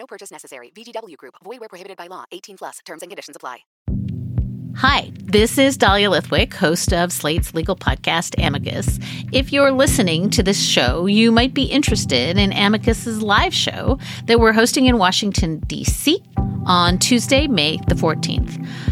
No purchase necessary. VGW Group. Void where prohibited by law. 18 plus. Terms and conditions apply. Hi, this is Dahlia Lithwick, host of Slate's legal podcast, Amicus. If you're listening to this show, you might be interested in Amicus's live show that we're hosting in Washington, D.C. on Tuesday, May the 14th.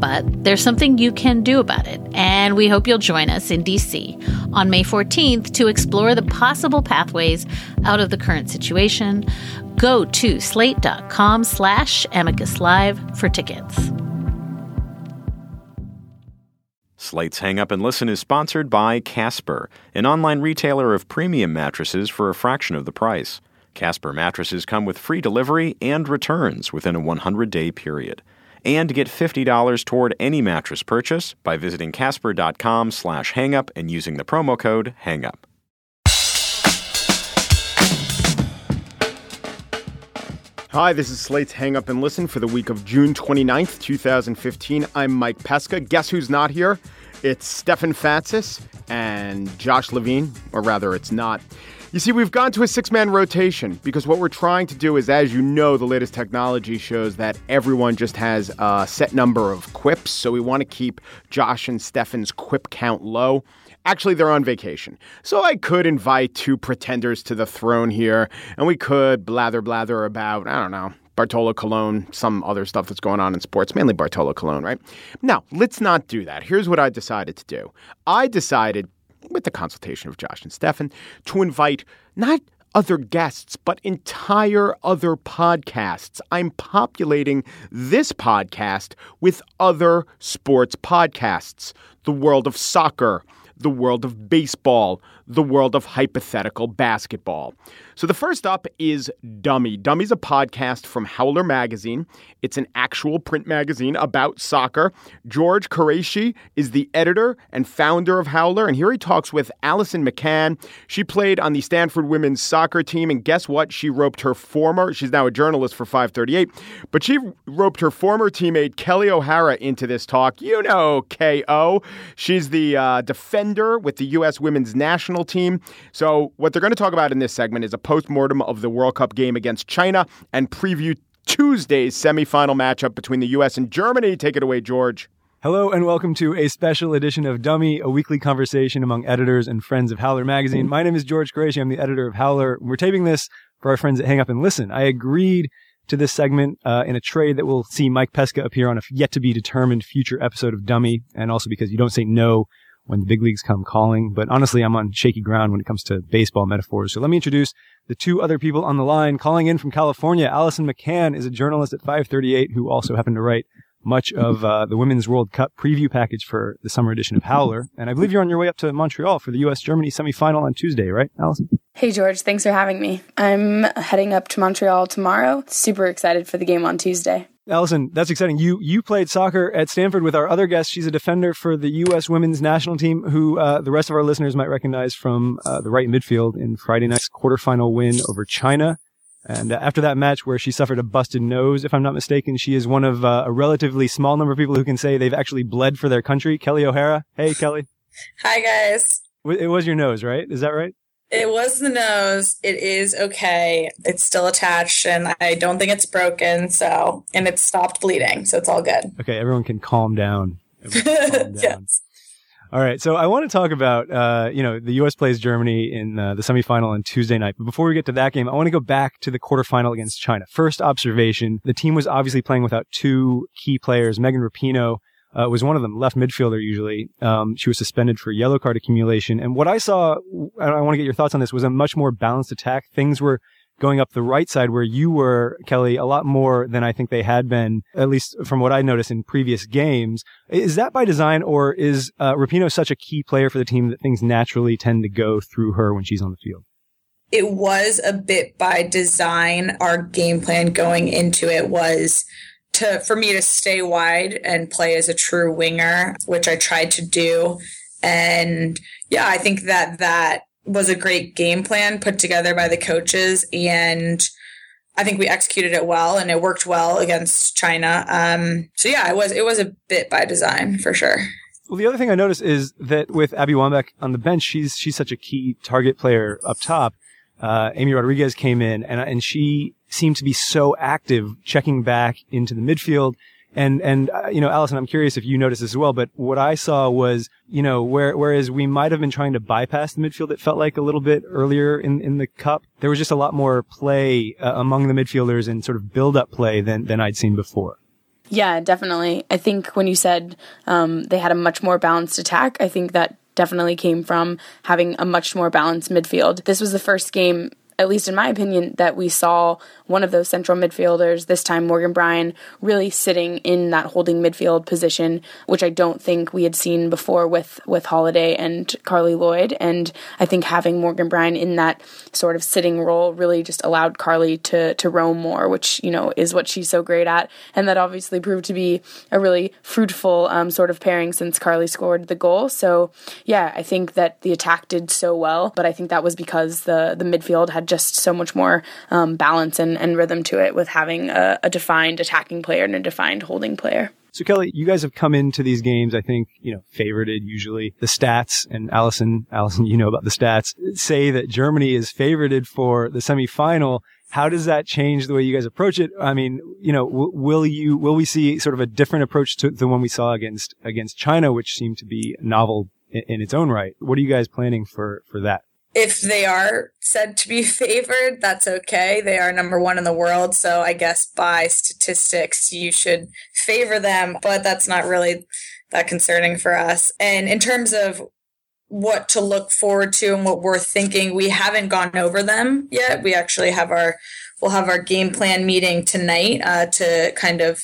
But there's something you can do about it, and we hope you'll join us in DC on May 14th to explore the possible pathways out of the current situation. Go to slate.com slash amicus live for tickets. Slate's Hang Up and Listen is sponsored by Casper, an online retailer of premium mattresses for a fraction of the price. Casper mattresses come with free delivery and returns within a 100 day period. And get $50 toward any mattress purchase by visiting casper.com slash hangup and using the promo code HANGUP. Hi, this is Slate's Hang Up and Listen for the week of June 29th, 2015. I'm Mike Pesca. Guess who's not here? It's Stefan Fatsis and Josh Levin, or rather, it's not. You see, we've gone to a six man rotation because what we're trying to do is, as you know, the latest technology shows that everyone just has a set number of quips. So we want to keep Josh and Stefan's quip count low. Actually, they're on vacation. So I could invite two pretenders to the throne here, and we could blather blather about, I don't know, Bartolo Colon, some other stuff that's going on in sports, mainly Bartolo Colon, right? Now, let's not do that. Here's what I decided to do I decided, with the consultation of Josh and Stefan, to invite not other guests, but entire other podcasts. I'm populating this podcast with other sports podcasts. The world of soccer, the world of baseball, the world of hypothetical basketball. So the first up is Dummy. Dummy's a podcast from Howler Magazine. It's an actual print magazine about soccer. George Quraishi is the editor and founder of Howler, and here he talks with Allison McCann. She played on the Stanford women's soccer team, and guess what? She roped her former, she's now a journalist for 538, but she roped her former teammate Kelley O'Hara into this talk. You know KO. She's the uh, defender with the U.S. women's national team. So what they're going to talk about in this segment is a postmortem of the World Cup game against China and preview Tuesday's semifinal matchup between the U.S. and Germany. Take it away, George. Hello and welcome to a special edition of Dummy, a weekly conversation among editors and friends of Howler Magazine. My name is George Quraishi. I'm the editor of Howler. We're taping this for our friends that Hang Up and Listen. I agreed to this segment uh, in a trade that will see Mike Pesca appear on a yet to be determined future episode of Dummy, and also because you don't say no when the big leagues come calling. But honestly, I'm on shaky ground when it comes to baseball metaphors. So let me introduce the two other people on the line calling in from California. Allison McCann is a journalist at 538 who also happened to write much of uh, the Women's World Cup preview package for the summer edition of Howler. And I believe you're on your way up to Montreal for the U.S. Germany semifinal on Tuesday, right, Allison? Hey, George. Thanks for having me. I'm heading up to Montreal tomorrow. Super excited for the game on Tuesday. Allison, that's exciting. You you played soccer at Stanford with our other guest. She's a defender for the U.S. women's national team, who uh, the rest of our listeners might recognize from uh, the right midfield in Friday night's quarterfinal win over China. And uh, after that match where she suffered a busted nose, if I'm not mistaken, she is one of uh, a relatively small number of people who can say they've actually bled for their country. Kelley O'Hara. Hey, Kelley. Hi, guys. It was your nose, right? Is that right? It was the nose. It is okay. It's still attached and I don't think it's broken. So, and it's stopped bleeding. So it's all good. Okay, everyone can calm down. Everyone calm down. yes. All right, so I want to talk about, uh, you know, the U.S. plays Germany in uh, the semifinal on Tuesday night. But before we get to that game, I want to go back to the quarterfinal against China. First observation: the team was obviously playing without two key players. Megan Rapinoe uh, was one of them, left midfielder usually. Um, she was suspended for yellow card accumulation. And what I saw, and I want to get your thoughts on this, was a much more balanced attack. Things were going up the right side where you were, Kelley, a lot more than I think they had been, at least from what I noticed in previous games. Is that by design or is uh, Rapinoe such a key player for the team that things naturally tend to go through her when she's on the field? It was a bit by design. Our game plan going into it was to for me to stay wide and play as a true winger, which I tried to do. And yeah, I think that that was a great game plan put together by the coaches and I think we executed it well and it worked well against China. Um, so yeah, it was it was a bit by design for sure. Well, the other thing I noticed is that with Abby Wambach on the bench, she's she's such a key target player up top. Uh, Amy Rodriguez came in and and she seemed to be so active, checking back into the midfield. And, and, uh, you know, Allison, I'm curious if you noticed as well, but what I saw was, you know, where, whereas we might have been trying to bypass the midfield, it felt like a little bit earlier in, in the cup. There was just a lot more play uh, among the midfielders and sort of build up play than, than I'd seen before. Yeah, definitely. I think when you said um, they had a much more balanced attack, I think that definitely came from having a much more balanced midfield. This was the first game at least in my opinion, that we saw one of those central midfielders, this time Morgan Bryan, really sitting in that holding midfield position, which I don't think we had seen before with, with Holiday and Carli Lloyd. And I think having Morgan Bryan in that sort of sitting role really just allowed Carli to, to roam more, which, you know, is what she's so great at. And that obviously proved to be a really fruitful um, sort of pairing since Carli scored the goal. So, yeah, I think that the attack did so well, but I think that was because the, the midfield had just so much more um, balance and, and rhythm to it with having a, a defined attacking player and a defined holding player. So Kelley, you guys have come into these games, I think, you know, favorited usually. The stats, and Allison, Allison, you know about the stats, say that Germany is favorited for the semifinal. How does that change the way you guys approach it? I mean, you know, w- will you, will we see sort of a different approach to the one we saw against, against China, which seemed to be novel in, in its own right? What are you guys planning for, for that? If they are said to be favored, that's okay. They are number one in the world. So I guess by statistics, you should favor them, but that's not really that concerning for us. And in terms of what to look forward to and what we're thinking, we haven't gone over them yet. We actually have our, we'll have our game plan meeting tonight uh, to kind of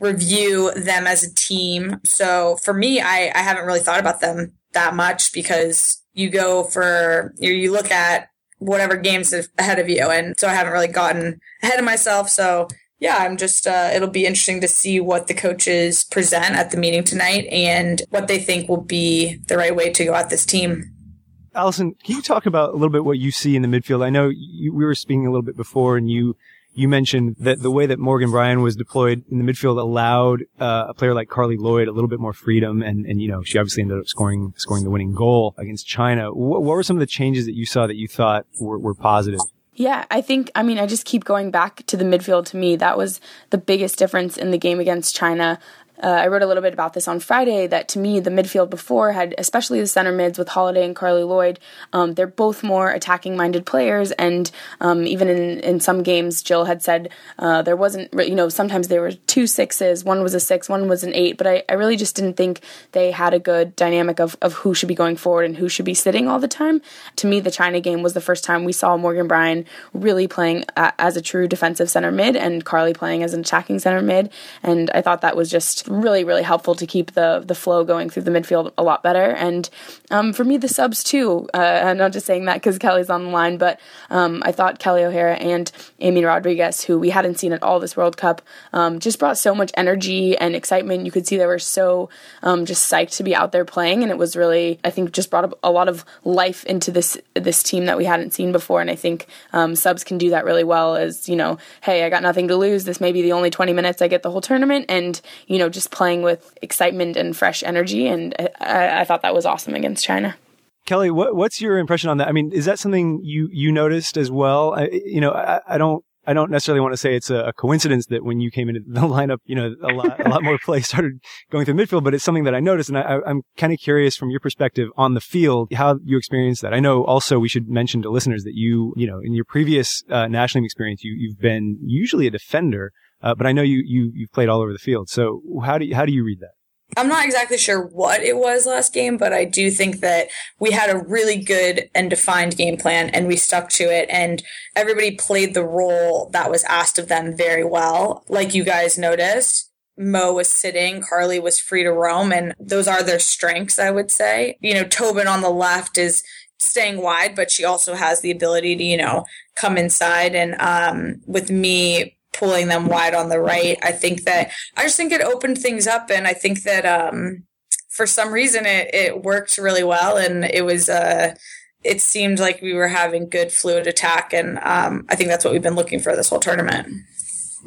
review them as a team. So for me, I, I haven't really thought about them that much because you go for you, you look at whatever games ahead of you. And so i haven't really gotten ahead of myself. So yeah i'm just uh, it'll be interesting to see what the coaches present at the meeting tonight and what they think will be the right way to go at this team. Allison can you talk about a little bit what you see in the midfield? I know you, we were speaking a little bit before and you you mentioned that the way that Morgan Bryan was deployed in the midfield allowed uh, a player like Carli Lloyd a little bit more freedom, and and you know she obviously ended up scoring scoring the winning goal against China. What, what were some of the changes that you saw that you thought were, were positive? Yeah, I think, I mean, I just keep going back to the midfield to me. That was the biggest difference in the game against China. Uh, I wrote a little bit about this on Friday that to me, the midfield before had, especially the center mids with Holiday and Carli Lloyd, um, they're both more attacking minded players. And um, even in, in some games, Jill had said uh, there wasn't, you know, sometimes there were two sixes, one was a six, one was an eight, but I, I really just didn't think they had a good dynamic of, of who should be going forward and who should be sitting all the time. To me, the China game was the first time we saw Morgan Bryan really playing a, as a true defensive center mid and Carli playing as an attacking center mid. And I thought that was just really, really helpful to keep the the flow going through the midfield a lot better. And um, for me, the subs too. Uh, I'm not just saying that because Kelley's on the line, but um, I thought Kelley O'Hara and Amy Rodriguez, who we hadn't seen at all this World Cup, um, just brought so much energy and excitement. You could see they were so um, just psyched to be out there playing, and it was really, I think, just brought a lot of life into this this team that we hadn't seen before. And I think um, subs can do that really well. As you know, hey, I got nothing to lose. This may be the only 20 minutes I get the whole tournament, and you know, just playing with excitement and fresh energy. And I, I thought that was awesome against China. Kelley, what, what's your impression on that? I mean, is that something you, you noticed as well? I, you know, I, I don't, I don't necessarily want to say it's a, coincidence that when you came into the lineup, you know, a lot, a lot more play started going through midfield, but it's something that I noticed. And I, am kind of curious from your perspective on the field, how you experienced that. I know also we should mention to listeners that you, you know, in your previous uh, national team experience, you, you've been usually a defender, uh, but I know you, you, you've played all over the field. So how do you, how do you read that? I'm not exactly sure what it was last game, but I do think that we had a really good and defined game plan and we stuck to it and everybody played the role that was asked of them very well. Like you guys noticed, Mo was sitting, Carli was free to roam, and those are their strengths, I would say. You know, Tobin on the left is staying wide, but she also has the ability to, you know, come inside. And um, with me pulling them wide on the right. I think that I just think it opened things up, and I think that um, for some reason it it worked really well, and it was uh, it seemed like we were having good fluid attack, and um, I think that's what we've been looking for this whole tournament.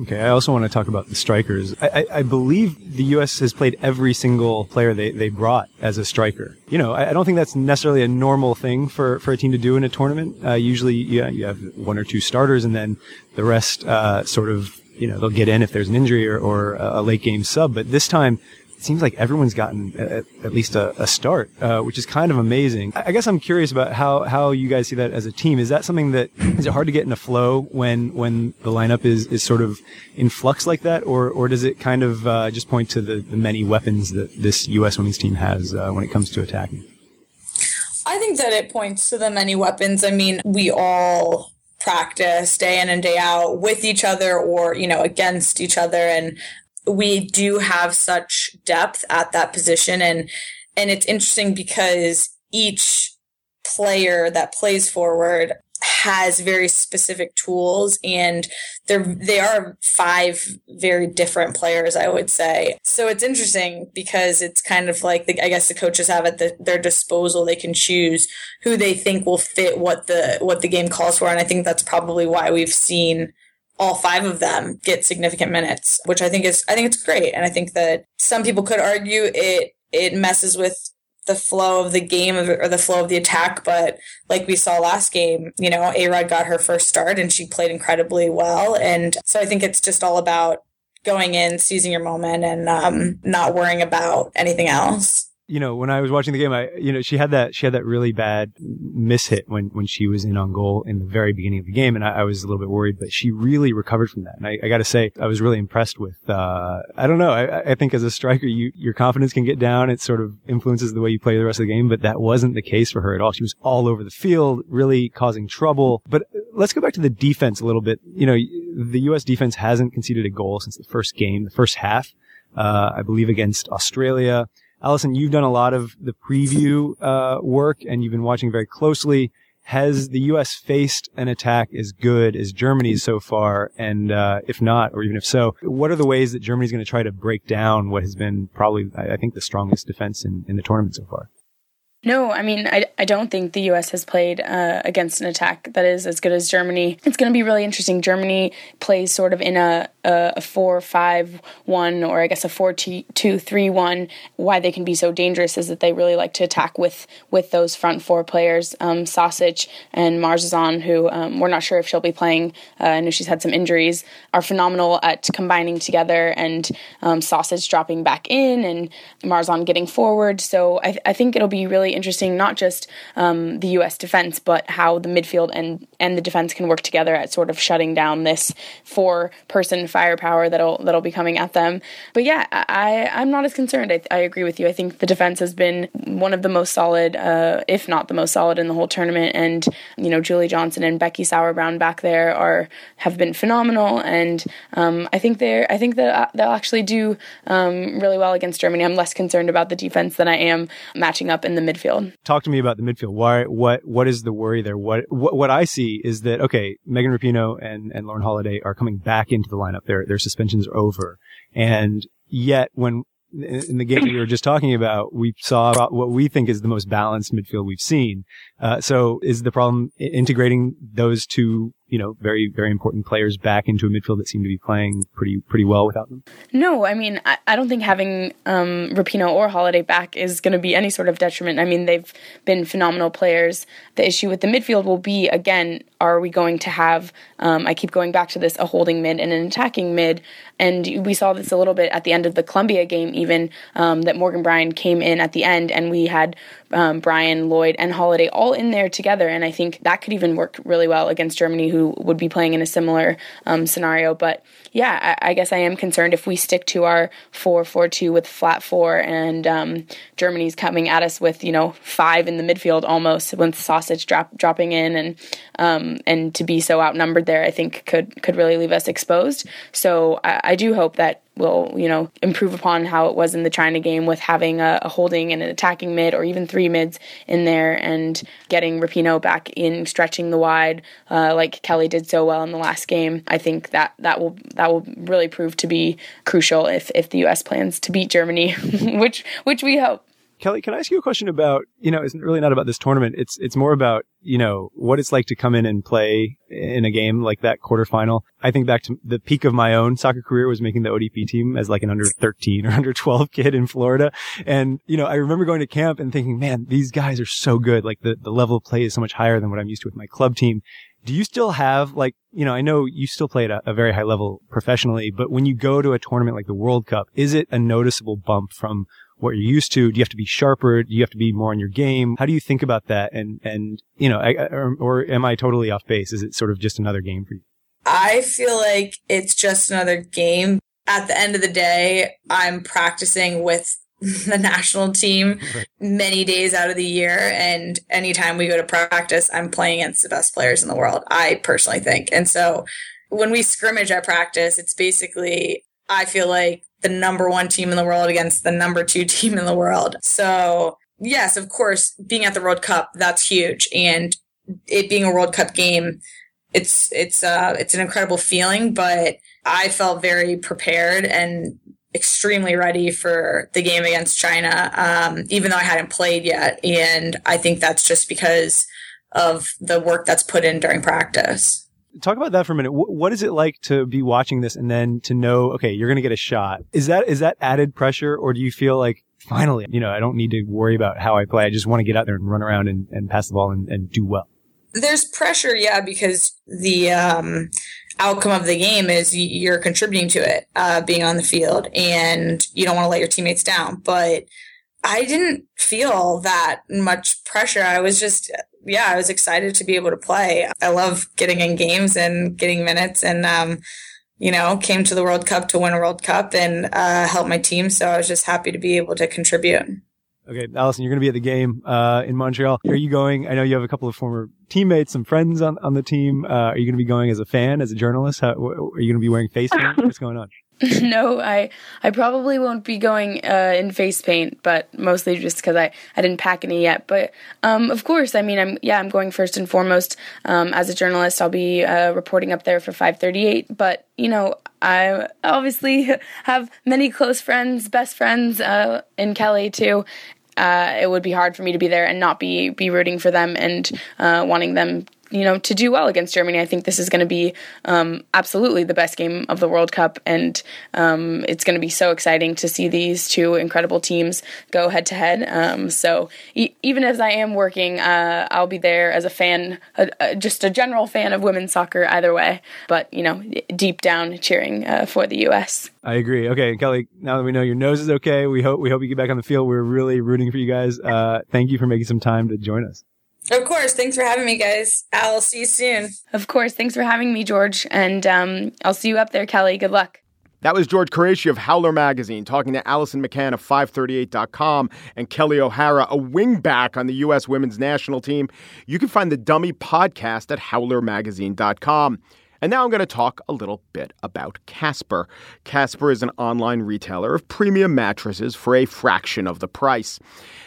Okay, I also want to talk about the strikers. I, I, I, believe the U.S. has played every single player they, they brought as a striker. You know, I, I, don't think that's necessarily a normal thing for, for a team to do in a tournament. Uh, usually, yeah, you have one or two starters, and then the rest uh, sort of, you know, they'll get in if there's an injury or, or a late game sub. But this time, seems like everyone's gotten at, at least a, a start, uh, which is kind of amazing. I guess I'm curious about how, how you guys see that as a team. Is that something that is it hard to get in a flow when when the lineup is, is sort of in flux like that, or or does it kind of uh, just point to the, the many weapons that this U.S. women's team has uh, when it comes to attacking? I think that it points to the many weapons. I mean, we all practice day in and day out with each other or you know against each other and we do have such depth at that position. And and it's interesting because each player that plays forward has very specific tools and they're they are five very different players i would say. So it's interesting because it's kind of like the, i guess the coaches have at the, their disposal. They can choose who they think will fit what the what the game calls for. And i think that's probably why we've seen all five of them get significant minutes, which I think is I think it's great. And I think that some people could argue it it messes with the flow of the game or the flow of the attack. But like we saw last game, you know, A Rod got her first start and she played incredibly well. And so I think it's just all about going in, seizing your moment, and um, not worrying about anything else you know, when I was watching the game, I, you know, she had that, she had that really bad miss hit when, when she was in on goal in the very beginning of the game. And I, I was a little bit worried, but she really recovered from that. And I, I got to say, I was really impressed with, uh, I don't know. I, I think as a striker, you, your confidence can get down. It sort of influences the way you play the rest of the game, but that wasn't the case for her at all. She was all over the field, really causing trouble. But let's go back to the defense a little bit. You know, the U.S. defense hasn't conceded a goal since the first game, the first half, uh, I believe against Australia. Allison, you've done a lot of the preview uh, work and you've been watching very closely. Has the U.S. faced an attack as good as Germany's so far? And uh, if not, or even if so, what are the ways that Germany's going to try to break down what has been probably, I think, the strongest defense in, in the tournament so far? No, I mean, I, I don't think the U.S. has played uh, against an attack that is as good as Germany. It's going to be really interesting. Germany plays sort of in a, a, a 4 5 1, or I guess a 4 2 3 1. Why they can be so dangerous is that they really like to attack with, with those front four players, um, Sasic and Marozsán, who um, we're not sure if she'll be playing. Uh, I know she's had some injuries, are phenomenal at combining together and um, Sasic dropping back in and Marozsán getting forward. So I, I think it'll be really interesting, not just um, the U.S. defense, but how the midfield and and the defense can work together at sort of shutting down this four-person firepower that'll that'll be coming at them. But yeah, I I'm not as concerned. I, I agree with you. I think the defense has been one of the most solid, uh, if not the most solid, in the whole tournament. And you know, Julie Johnston and Becky Sauerbrunn back there are have been phenomenal. And um, I think they're I think that uh, they'll actually do um, really well against Germany. I'm less concerned about the defense than I am matching up in the midfield midfield. Talk to me about the midfield. Why? What? What is the worry there? What? What, what I see is that okay, Megan Rapinoe and and Lauren Holiday are coming back into the lineup. Their their suspensions are over, and yet when in the game we were just talking about, we saw what we think is the most balanced midfield we've seen. Uh, so is the problem integrating those two you know, very, very important players back into a midfield that seemed to be playing pretty, pretty well without them? No, I mean, I, I don't think having um, Rapinoe or Holiday back is going to be any sort of detriment. I mean, they've been phenomenal players. The issue with the midfield will be, again, are we going to have, um, I keep going back to this, a holding mid and an attacking mid? And we saw this a little bit at the end of the Colombia game, even um, that Morgan Bryan came in at the end and we had um, Bryan, Lloyd, and Holiday all in there together. And I think that could even work really well against Germany, who would be playing in a similar um, scenario. But yeah, I, I, guess I am concerned if we stick to our 4 4 2 with flat four and um, Germany's coming at us with, you know, five in the midfield almost with Sasic drop, dropping in and um, and to be so outnumbered there, I think could could really leave us exposed. So I, I do hope that will, you know, improve upon how it was in the China game with having a, a, holding and an attacking mid or even three mids in there and getting Rapinoe back in, stretching the wide uh, like Kelley did so well in the last game. I think that that will that will really prove to be crucial if if the U.S. plans to beat Germany, which which we hope. Kelley, can I ask you a question about, you know, it's really not about this tournament. It's, it's more about, you know, what it's like to come in and play in a game like that quarterfinal. I think back to the peak of my own soccer career was making the ODP team as like an under 13 or under 12 kid in Florida. And, you know, I remember going to camp and thinking, man, these guys are so good. Like the, the level of play is so much higher than what I'm used to with my club team. Do you still have like, you know, I know you still play at a, a very high level professionally, but when you go to a tournament like the World Cup, is it a noticeable bump from what you're used to? Do you have to be sharper? Do you have to be more on your game? How do you think about that? And, and, you know, I, or, or am I totally off base? Is it sort of just another game for you? I feel like it's just another game. At the end of the day, I'm practicing with the national team many days out of the year. And anytime we go to practice, I'm playing against the best players in the world, I personally think. And so when we scrimmage at practice, it's basically, I feel like the number one team in the world against the number two team in the world. So, yes, of course, being at the World Cup, that's huge. And it being a World Cup game, it's it's uh it's an incredible feeling, but I felt very prepared and extremely ready for the game against China, um, even though I hadn't played yet. And I think that's just because of the work that's put in during practice talk about that for a minute. W- what is it like to be watching this and then to know, okay, you're going to get a shot? Is that, is that added pressure or do you feel like finally, you know, I don't need to worry about how I play. I just want to get out there and run around and, and pass the ball and, and do well? There's pressure, yeah, because the, um, outcome of the game is you're contributing to it, uh, being on the field and you don't want to let your teammates down. But I didn't feel that much pressure. I was just yeah, I was excited to be able to play. I love getting in games and getting minutes and, um, you know, came to the World Cup to win a World Cup and uh, help my team. So I was just happy to be able to contribute. Okay, Allison, you're going to be at the game uh, in Montreal. Are you going? I know you have a couple of former teammates, some friends on, on the team. Uh, are you going to be going as a fan, as a journalist? How, are you going to be wearing face paint? What's going on? no, I I probably won't be going uh, in face paint, but mostly just because I, I didn't pack any yet. But um, of course, I mean, I'm yeah, I'm going first and foremost um, as a journalist. I'll be uh, reporting up there for 538. But you know, I obviously have many close friends, best friends uh, in Kelley too. Uh, it would be hard for me to be there and not be be rooting for them and uh, wanting them you know, to do well against Germany. I think this is going to be um, absolutely the best game of the World Cup, and um, it's going to be so exciting to see these two incredible teams go head to head. Um, so e- even as I am working, uh, I'll be there as a fan, just a general fan of women's soccer either way. But you know, deep down cheering uh, for the U.S. I agree. Okay, Kelley. Now that we know your nose is okay, we hope we hope you get back on the field. We're really rooting for you guys. Uh, thank you for making some time to join us. Of course. Thanks for having me, guys. I'll see you soon. Of course. Thanks for having me, George. And um, I'll see you up there, Kelley. Good luck. That was George Quraishi of Howler Magazine talking to Allison McCann of 538.com and Kelley O'Hara, a wingback on the U.S. women's national team. You can find the Dummy podcast at howlermagazine.com. And now I'm going to talk a little bit about Casper. Casper is an online retailer of premium mattresses for a fraction of the price.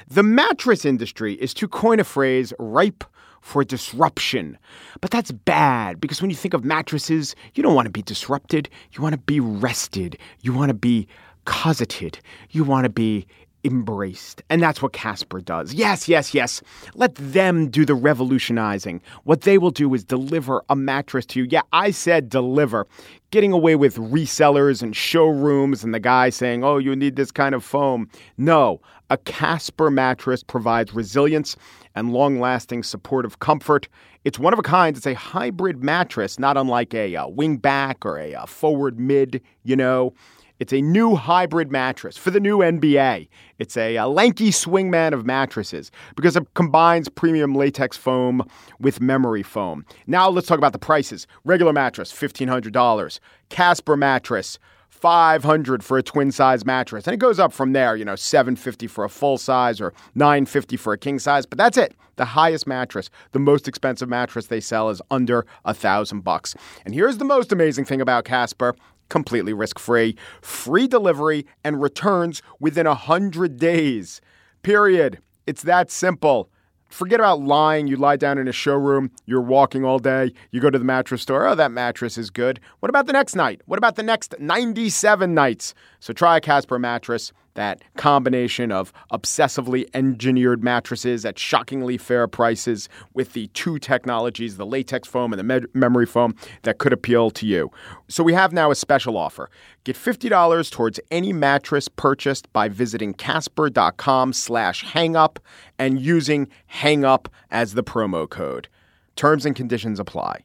The mattress industry is, to coin a phrase, ripe for disruption. But that's bad because when you think of mattresses, you don't want to be disrupted. You want to be rested. You want to be cosseted. You want to be embraced. And that's what Casper does. Yes, yes, yes. Let them do the revolutionizing. What they will do is deliver a mattress to you. Yeah, I said deliver. Getting away with resellers and showrooms and the guy saying, oh, you need this kind of foam. No, a Casper mattress provides resilience and long lasting supportive comfort. It's one of a kind. It's a hybrid mattress, not unlike a, a wing back or a, a forward mid, you know. It's a new hybrid mattress for the new NBA. It's a, a, lanky swingman of mattresses because it combines premium latex foam with memory foam. Now let's talk about the prices. Regular mattress, $1,500. Casper mattress, 500 for a twin size mattress. And it goes up from there, you know, 750 for a full size or 950 for a king size, but that's it. The highest mattress, the most expensive mattress they sell is under a thousand bucks. And here's the most amazing thing about Casper completely risk free, free delivery, and returns within 100 days. Period. It's that simple. Forget about lying. You lie down in a showroom, you're walking all day, you go to the mattress store. Oh, that mattress is good. What about the next night? What about the next 97 nights? So try a Casper mattress that combination of obsessively engineered mattresses at shockingly fair prices with the two technologies, the latex foam and the me- memory foam, that could appeal to you. So we have now a special offer. Get $50 towards any mattress purchased by visiting casper.com slash hangup and using hangup as the promo code. Terms and conditions apply.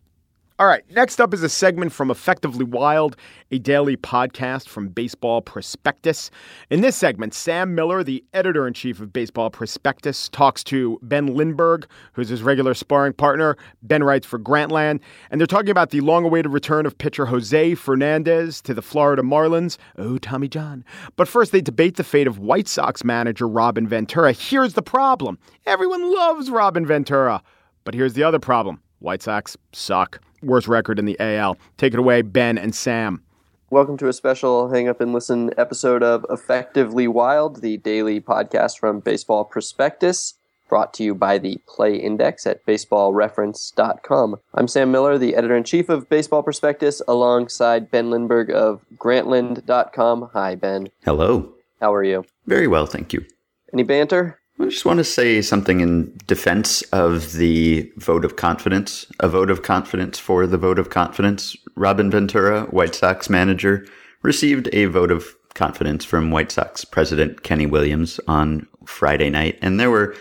All right, next up is a segment from Effectively Wild, a daily podcast from Baseball Prospectus. In this segment, Sam Miller, the editor in chief of Baseball Prospectus, talks to Ben Lindbergh, who's his regular sparring partner. Ben writes for Grantland, and they're talking about the long awaited return of pitcher Jose Fernandez to the Florida Marlins. Oh, Tommy John. But first, they debate the fate of White Sox manager Robin Ventura. Here's the problem everyone loves Robin Ventura. But here's the other problem White Sox suck worst record in the AL. Take it away, Ben and Sam. Welcome to a special Hang Up and Listen episode of Effectively Wild, the daily podcast from Baseball Prospectus, brought to you by the Play Index at baseballreference.com. I'm Sam Miller, the editor in chief of Baseball Prospectus, alongside Ben Lindbergh of Grantland.com. Hi, Ben. Hello. How are you? Very well, thank you. Any banter? I just want to say something in defense of the vote of confidence, a vote of confidence for the vote of confidence. Robin Ventura, White Sox manager, received a vote of confidence from White Sox president Kenny Williams on Friday night. And there were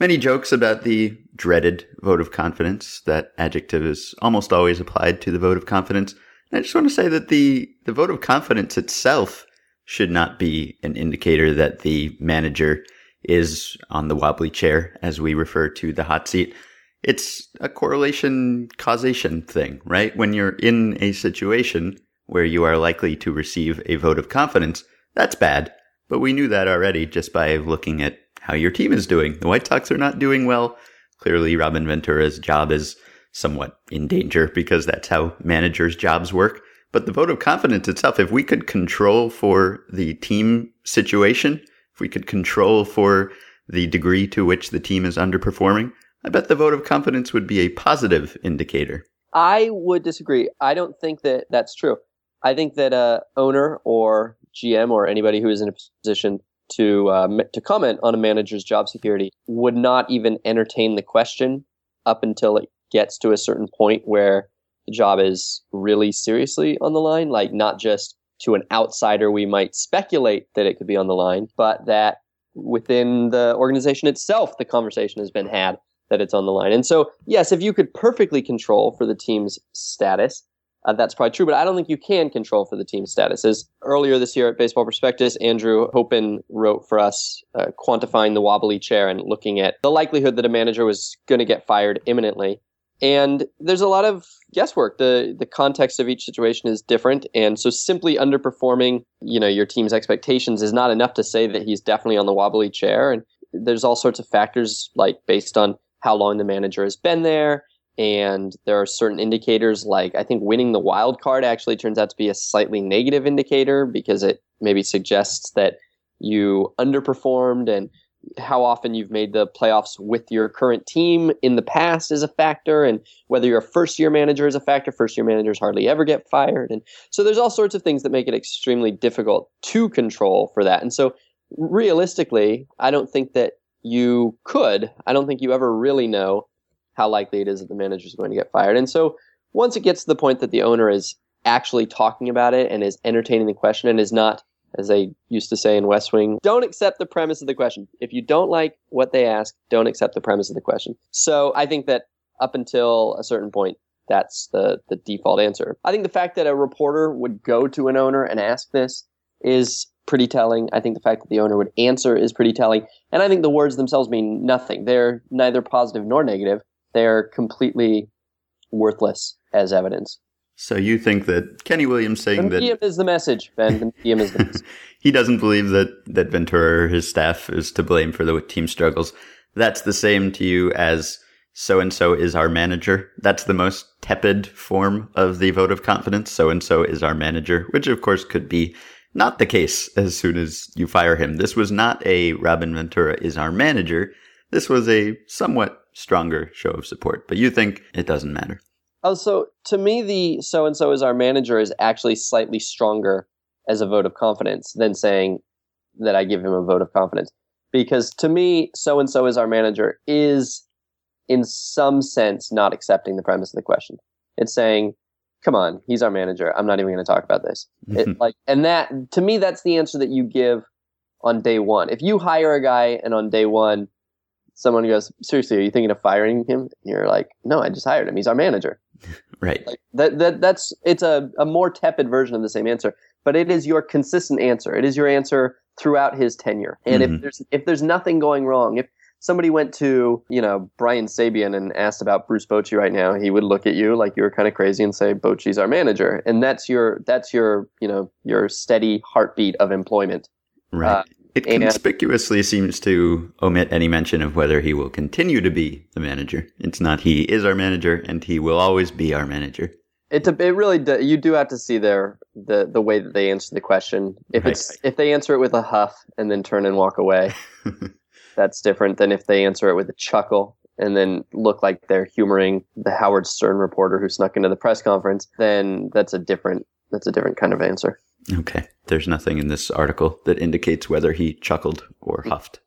many jokes about the dreaded vote of confidence. That adjective is almost always applied to the vote of confidence. And I just want to say that the, the vote of confidence itself should not be an indicator that the manager is on the wobbly chair, as we refer to the hot seat. It's a correlation causation thing, right? When you're in a situation where you are likely to receive a vote of confidence, that's bad. But we knew that already just by looking at how your team is doing. The White Sox are not doing well. Clearly, Robin Ventura's job is somewhat in danger because that's how managers' jobs work. But the vote of confidence itself, if we could control for the team situation, if we could control for the degree to which the team is underperforming, I bet the vote of confidence would be a positive indicator. I would disagree. I don't think that that's true. I think that a owner or GM or anybody who is in a position to uh, to comment on a manager's job security would not even entertain the question up until it gets to a certain point where the job is really seriously on the line, like not just to an outsider, we might speculate that it could be on the line, but that within the organization itself, the conversation has been had that it's on the line. And so, yes, if you could perfectly control for the team's status, uh, that's probably true, but I don't think you can control for the team's status. As earlier this year at Baseball Prospectus, Andrew Hopen wrote for us uh, quantifying the wobbly chair and looking at the likelihood that a manager was going to get fired imminently. And there's a lot of guesswork. The the context of each situation is different. And so simply underperforming, you know, your team's expectations is not enough to say that he's definitely on the wobbly chair. And there's all sorts of factors like based on how long the manager has been there. And there are certain indicators like I think winning the wild card actually turns out to be a slightly negative indicator because it maybe suggests that you underperformed and how often you've made the playoffs with your current team in the past is a factor, and whether you're a first year manager is a factor. First year managers hardly ever get fired. And so there's all sorts of things that make it extremely difficult to control for that. And so realistically, I don't think that you could. I don't think you ever really know how likely it is that the manager is going to get fired. And so once it gets to the point that the owner is actually talking about it and is entertaining the question and is not, as they used to say in West Wing, don't accept the premise of the question. If you don't like what they ask, don't accept the premise of the question. So I think that up until a certain point, that's the, the default answer. I think the fact that a reporter would go to an owner and ask this is pretty telling. I think the fact that the owner would answer is pretty telling. And I think the words themselves mean nothing. They're neither positive nor negative. They're completely worthless as evidence. So you think that Kenny Williams saying the medium that is the message, Ben. The medium is the message. he doesn't believe that that Ventura or his staff is to blame for the team struggles. That's the same to you as so and so is our manager. That's the most tepid form of the vote of confidence. So and so is our manager, which of course could be not the case as soon as you fire him. This was not a Robin Ventura is our manager. This was a somewhat stronger show of support, but you think it doesn't matter. Oh, so to me, the so and so is our manager is actually slightly stronger as a vote of confidence than saying that I give him a vote of confidence. Because to me, so and so is our manager is, in some sense, not accepting the premise of the question. It's saying, "Come on, he's our manager. I'm not even going to talk about this." It, like, and that to me, that's the answer that you give on day one. If you hire a guy and on day one someone goes, "Seriously, are you thinking of firing him?" And you're like, "No, I just hired him. He's our manager." Right. Like that that that's it's a, a more tepid version of the same answer, but it is your consistent answer. It is your answer throughout his tenure. And Mhm. if there's if there's nothing going wrong, if somebody went to, you know, Brian Sabean and asked about Bruce Bochy right now, he would look at you like you were kind of crazy and say, Bochy's our manager. And that's your that's your, you know, your steady heartbeat of employment. Right. Uh, it and- conspicuously seems to omit any mention of whether he will continue to be the manager. It's not he is our manager and he will always be our manager. It it really do, you do have to see their the the way that they answer the question. If Right. it's if they answer it with a huff and then turn and walk away, that's different than if they answer it with a chuckle and then look like they're humoring the Howard Stern reporter who snuck into the press conference. Then that's a different that's a different kind of answer. Okay. There's nothing in this article that indicates whether he chuckled or huffed.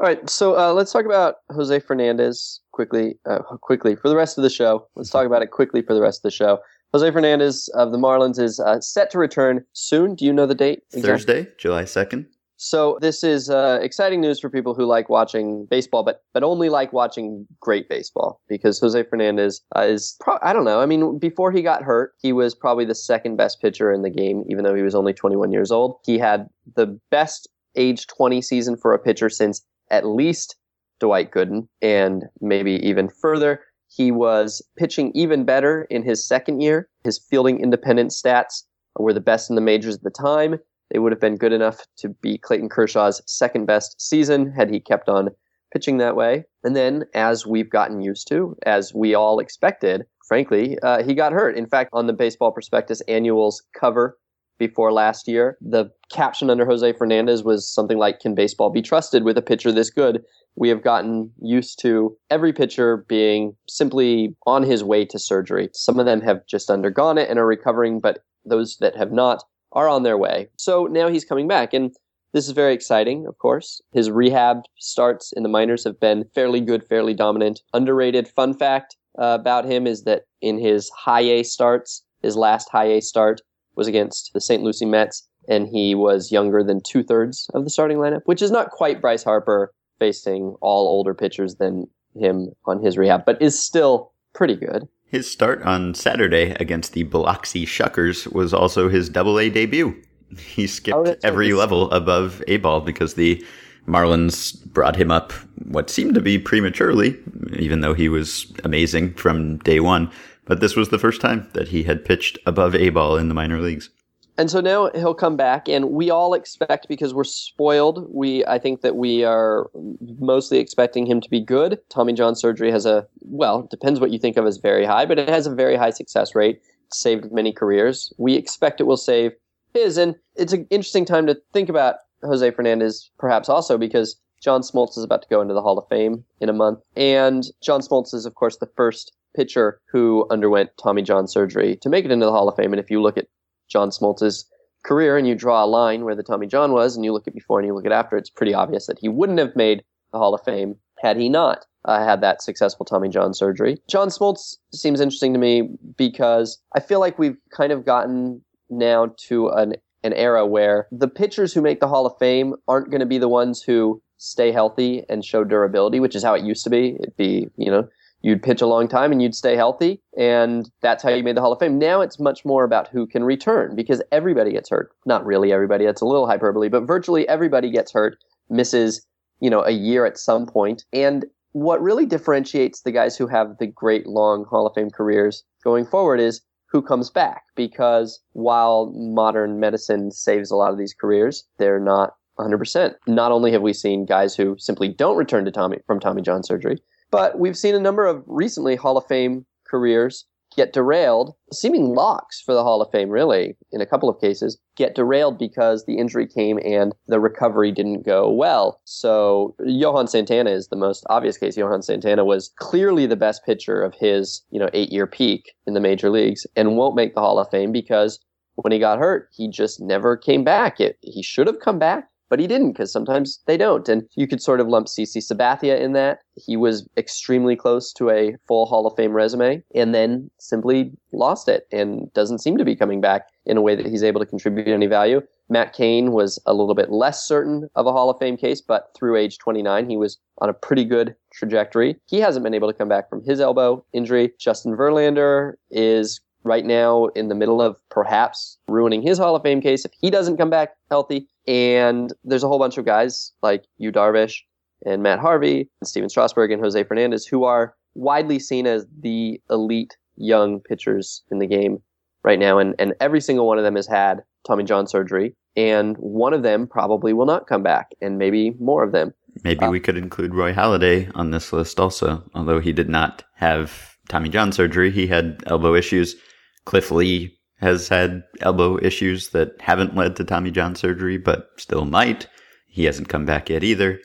All right, so uh, let's talk about Jose Fernandez quickly. Uh, quickly for the rest of the show. Let's talk about it quickly for the rest of the show. Jose Fernandez of the Marlins is uh, set to return soon. Do you know the date? exactly? Thursday, July 2nd. So this is uh, exciting news for people who like watching baseball, but but only like watching great baseball because Jose Fernandez uh, is pro- I don't know. I mean, before he got hurt, he was probably the second best pitcher in the game, even though he was only 21 years old. He had the best age 20 season for a pitcher since at least Dwight Gooden, and maybe even further. He was pitching even better in his second year. His fielding independent stats were the best in the majors at the time. They would have been good enough to be Clayton Kershaw's second best season had he kept on pitching that way. And then, as we've gotten used to, as we all expected, frankly, uh, he got hurt. In fact, on the Baseball Prospectus Annuals cover before last year, the caption under Jose Fernandez was something like, Can baseball be trusted with a pitcher this good? We have gotten used to every pitcher being simply on his way to surgery. Some of them have just undergone it and are recovering, but those that have not are on their way. So now he's coming back. And this is very exciting, of course. His rehab starts in the minors have been fairly good, fairly dominant. Underrated fun fact uh, about him is that in his high A starts, his last high A start was against the St. Lucie Mets, and he was younger than two thirds of the starting lineup, which is not quite Bryce Harper facing all older pitchers than him on his rehab, but is still pretty good. His start on Saturday against the Biloxi Shuckers was also his double A debut. He skipped Oh, every He's- level above A ball because the Marlins brought him up what seemed to be prematurely, even though he was amazing from day one. But this was the first time that he had pitched above A ball in the minor leagues. And so now he'll come back, and we all expect because we're spoiled. We I think that we are mostly expecting him to be good. Tommy John surgery has a well, depends what you think of as very high, but it has a very high success rate. Saved many careers. We expect it will save his, and it's an interesting time to think about Jose Fernandez, perhaps also because John Smoltz is about to go into the Hall of Fame in a month, and John Smoltz is of course the first pitcher who underwent Tommy John surgery to make it into the Hall of Fame. And if you look at John Smoltz's career and you draw a line where the Tommy John was and you look at before and you look at after, it's pretty obvious that he wouldn't have made the Hall of Fame had he not uh, had that successful Tommy John surgery. John Smoltz seems interesting to me because I feel like we've kind of gotten now to an an era where the pitchers who make the Hall of Fame aren't going to be the ones who stay healthy and show durability, which is how it used to be. It'd be, you know, you'd pitch a long time and you'd stay healthy, and that's how you made the Hall of Fame. Now it's much more about who can return because everybody gets hurt. Not really everybody, that's a little hyperbole, but virtually everybody gets hurt, misses, you know, a year at some point. And what really differentiates the guys who have the great long Hall of Fame careers going forward is who comes back because while modern medicine saves a lot of these careers, they're not 100%. Not only have we seen guys who simply don't return to Tommy from Tommy John surgery, but we've seen a number of recently Hall of Fame careers get derailed, seeming locks for the Hall of Fame, really, in a couple of cases, get derailed because the injury came and the recovery didn't go well. So Johan Santana is the most obvious case. Johan Santana was clearly the best pitcher of his, you know, eight year peak in the major leagues and won't make the Hall of Fame because when he got hurt, he just never came back. It, he should have come back but he didn't because sometimes they don't. And you could sort of lump CC Sabathia in that. He was extremely close to a full Hall of Fame resume and then simply lost it and doesn't seem to be coming back in a way that he's able to contribute any value. Matt Cain was a little bit less certain of a Hall of Fame case, but through age 29, he was on a pretty good trajectory. He hasn't been able to come back from his elbow injury. Justin Verlander is right now in the middle of perhaps ruining his Hall of Fame case if he doesn't come back healthy. And there's a whole bunch of guys like Yu Darvish and Matt Harvey and Stephen Strasburg and Jose Fernandez who are widely seen as the elite young pitchers in the game right now. And, and every single one of them has had Tommy John surgery. And one of them probably will not come back, and maybe more of them. Maybe uh, we could include Roy Halladay on this list also, although he did not have Tommy John surgery. He had elbow issues. Cliff Lee has had elbow issues that haven't led to Tommy John surgery, but still might. He hasn't come back yet either.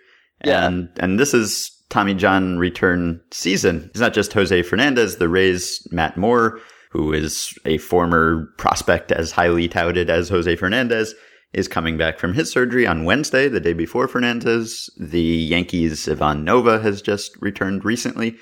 Yeah. And and this is Tommy John return season. It's not just Jose Fernandez, the Rays, Matt Moore, who is a former prospect as highly touted as Jose Fernandez, is coming back from his surgery on Wednesday, the day before Fernandez. The Yankees' Ivan Nova has just returned recently.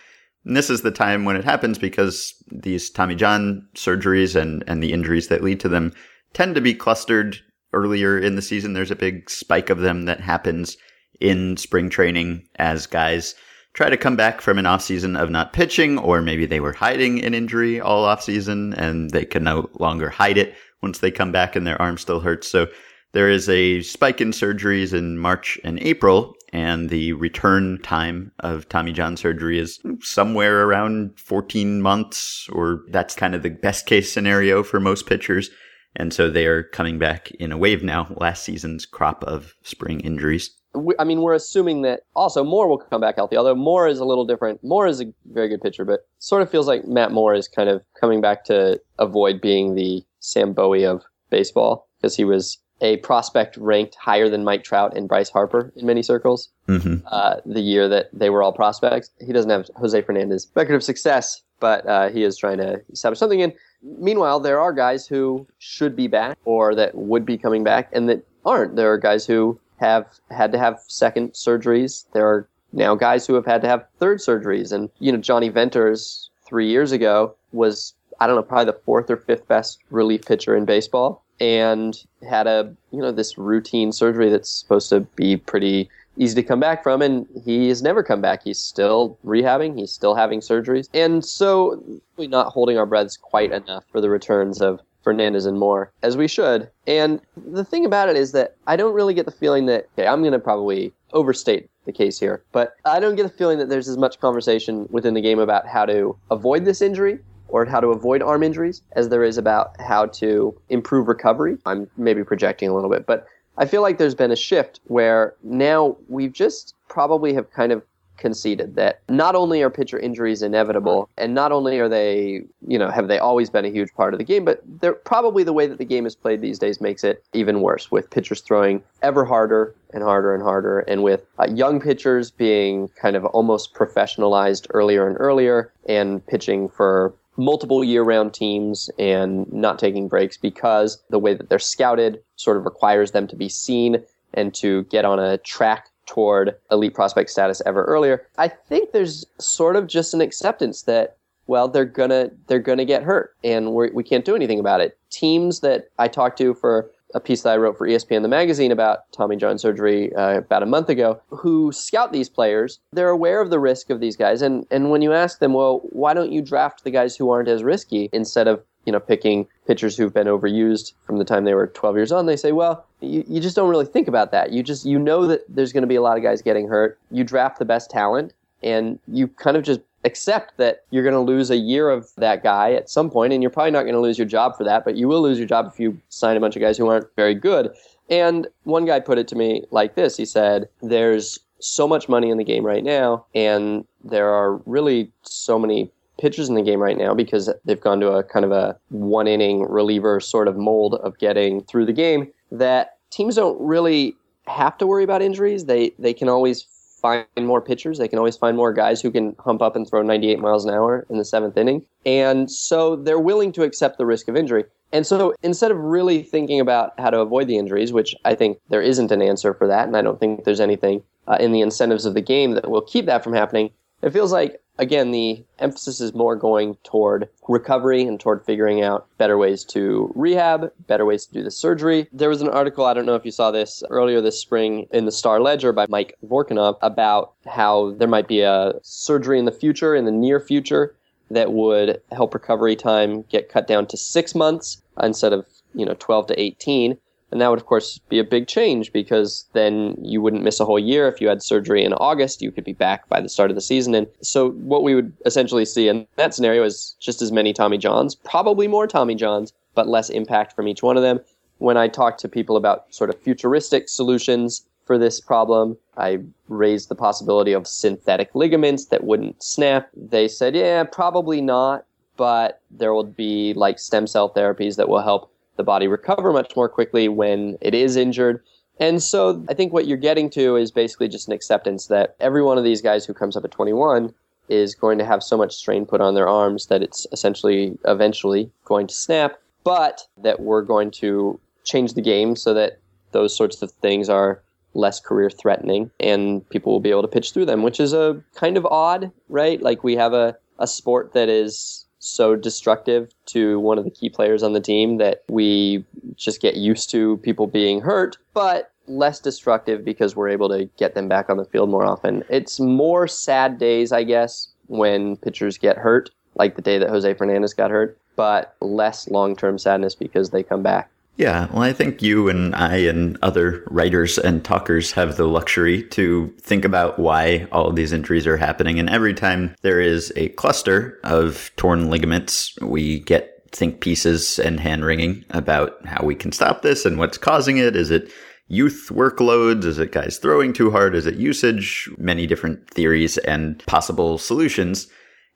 And this is the time when it happens because these Tommy John surgeries and, and the injuries that lead to them tend to be clustered earlier in the season. There's a big spike of them that happens in spring training as guys try to come back from an offseason of not pitching, or maybe they were hiding an injury all offseason and they can no longer hide it once they come back and their arm still hurts. So there is a spike in surgeries in March and April, and the return time of Tommy John surgery is somewhere around 14 months, or that's kind of the best case scenario for most pitchers. And so they are coming back in a wave now, last season's crop of spring injuries. I mean, we're assuming that also Moore will come back healthy, although Moore is a little different. Moore is a very good pitcher, but sort of feels like Matt Moore is kind of coming back to avoid being the Sam Bowie of baseball because he was a prospect ranked higher than Mike Trout and Bryce Harper in many circles. Mm-hmm. Uh, the year that they were all prospects, he doesn't have Jose Fernandez record of success, but uh, he is trying to establish something. And meanwhile, there are guys who should be back or that would be coming back and that aren't. There are guys who have had to have second surgeries. There are now guys who have had to have third surgeries. And you know, Johnny Venters three years ago was I don't know, probably the fourth or fifth best relief pitcher in baseball and had a you know this routine surgery that's supposed to be pretty easy to come back from and he has never come back. He's still rehabbing. He's still having surgeries. And so we're not holding our breaths quite enough for the returns of Fernandez and Moore as we should. And the thing about it is that I don't really get the feeling that okay I'm going to probably overstate the case here but I don't get the feeling that there's as much conversation within the game about how to avoid this injury or how to avoid arm injuries as there is about how to improve recovery. I'm maybe projecting a little bit, but I feel like there's been a shift where now we've just probably have kind of conceded that not only are pitcher injuries inevitable and not only are they, you know, have they always been a huge part of the game, but they're probably the way that the game is played these days makes it even worse with pitchers throwing ever harder and harder and harder and with uh, young pitchers being kind of almost professionalized earlier and earlier and pitching for multiple year round teams and not taking breaks because the way that they're scouted sort of requires them to be seen and to get on a track toward elite prospect status ever earlier. I think there's sort of just an acceptance that well they're gonna they're gonna get hurt and we're, we can't do anything about it. Teams that I talked to for a piece that I wrote for ESPN the magazine about Tommy John surgery uh, about a month ago, who scout these players. They're aware of the risk of these guys, and and when you ask them, well, why don't you draft the guys who aren't as risky instead of you know picking pitchers who've been overused from the time they were 12 years on? They say, well, you, you just don't really think about that. You just you know that there's going to be a lot of guys getting hurt. You draft the best talent, and you kind of just accept that you're going to lose a year of that guy at some point, and you're probably not going to lose your job for that, but you will lose your job if you sign a bunch of guys who aren't very good. And one guy put it to me like this he said, There's so much money in the game right now, and there are really so many pitchers in the game right now because they've gone to a kind of a one inning reliever sort of mold of getting through the game that teams don't really have to worry about injuries. They they can always find more pitchers. They can always find more guys who can hump up and throw 98 miles an hour in the seventh inning. And so they're willing to accept the risk of injury. And so instead of really thinking about how to avoid the injuries, which I think there isn't an answer for that, and I don't think there's anything uh, in the incentives of the game that will keep that from happening, it feels like again, the emphasis is more going toward recovery and toward figuring out better ways to rehab, better ways to do the surgery. There was an article, I don't know if you saw this earlier this spring in the Star Ledger by Mike Vorkunov about how there might be a surgery in the future, in the near future, that would help recovery time get cut down to six months instead of, you know, 12 to 18. And that would, of course, be a big change because then you wouldn't miss a whole year. If you had surgery in August, you could be back by the start of the season. And so, what we would essentially see in that scenario is just as many Tommy Johns, probably more Tommy Johns, but less impact from each one of them. When I talk to people about sort of futuristic solutions for this problem, I raised the possibility of synthetic ligaments that wouldn't snap. They said, yeah, probably not, but there will be like stem cell therapies that will help the body recover much more quickly when it is injured. And so I think what you're getting to is basically just an acceptance that every one of these guys who comes up at 21 is going to have so much strain put on their arms that it's essentially eventually going to snap, but that we're going to change the game so that those sorts of things are less career threatening and people will be able to pitch through them, which is a kind of odd, right? Like we have a, a sport that is so destructive to one of the key players on the team that we just get used to people being hurt, but less destructive because we're able to get them back on the field more often. It's more sad days, I guess, when pitchers get hurt, like the day that Jose Fernandez got hurt, but less long term sadness because they come back. Yeah, well, I think you and I and other writers and talkers have the luxury to think about why all of these injuries are happening. And every time there is a cluster of torn ligaments, we get think pieces and hand wringing about how we can stop this and what's causing it. Is it youth workloads? Is it guys throwing too hard? Is it usage? Many different theories and possible solutions.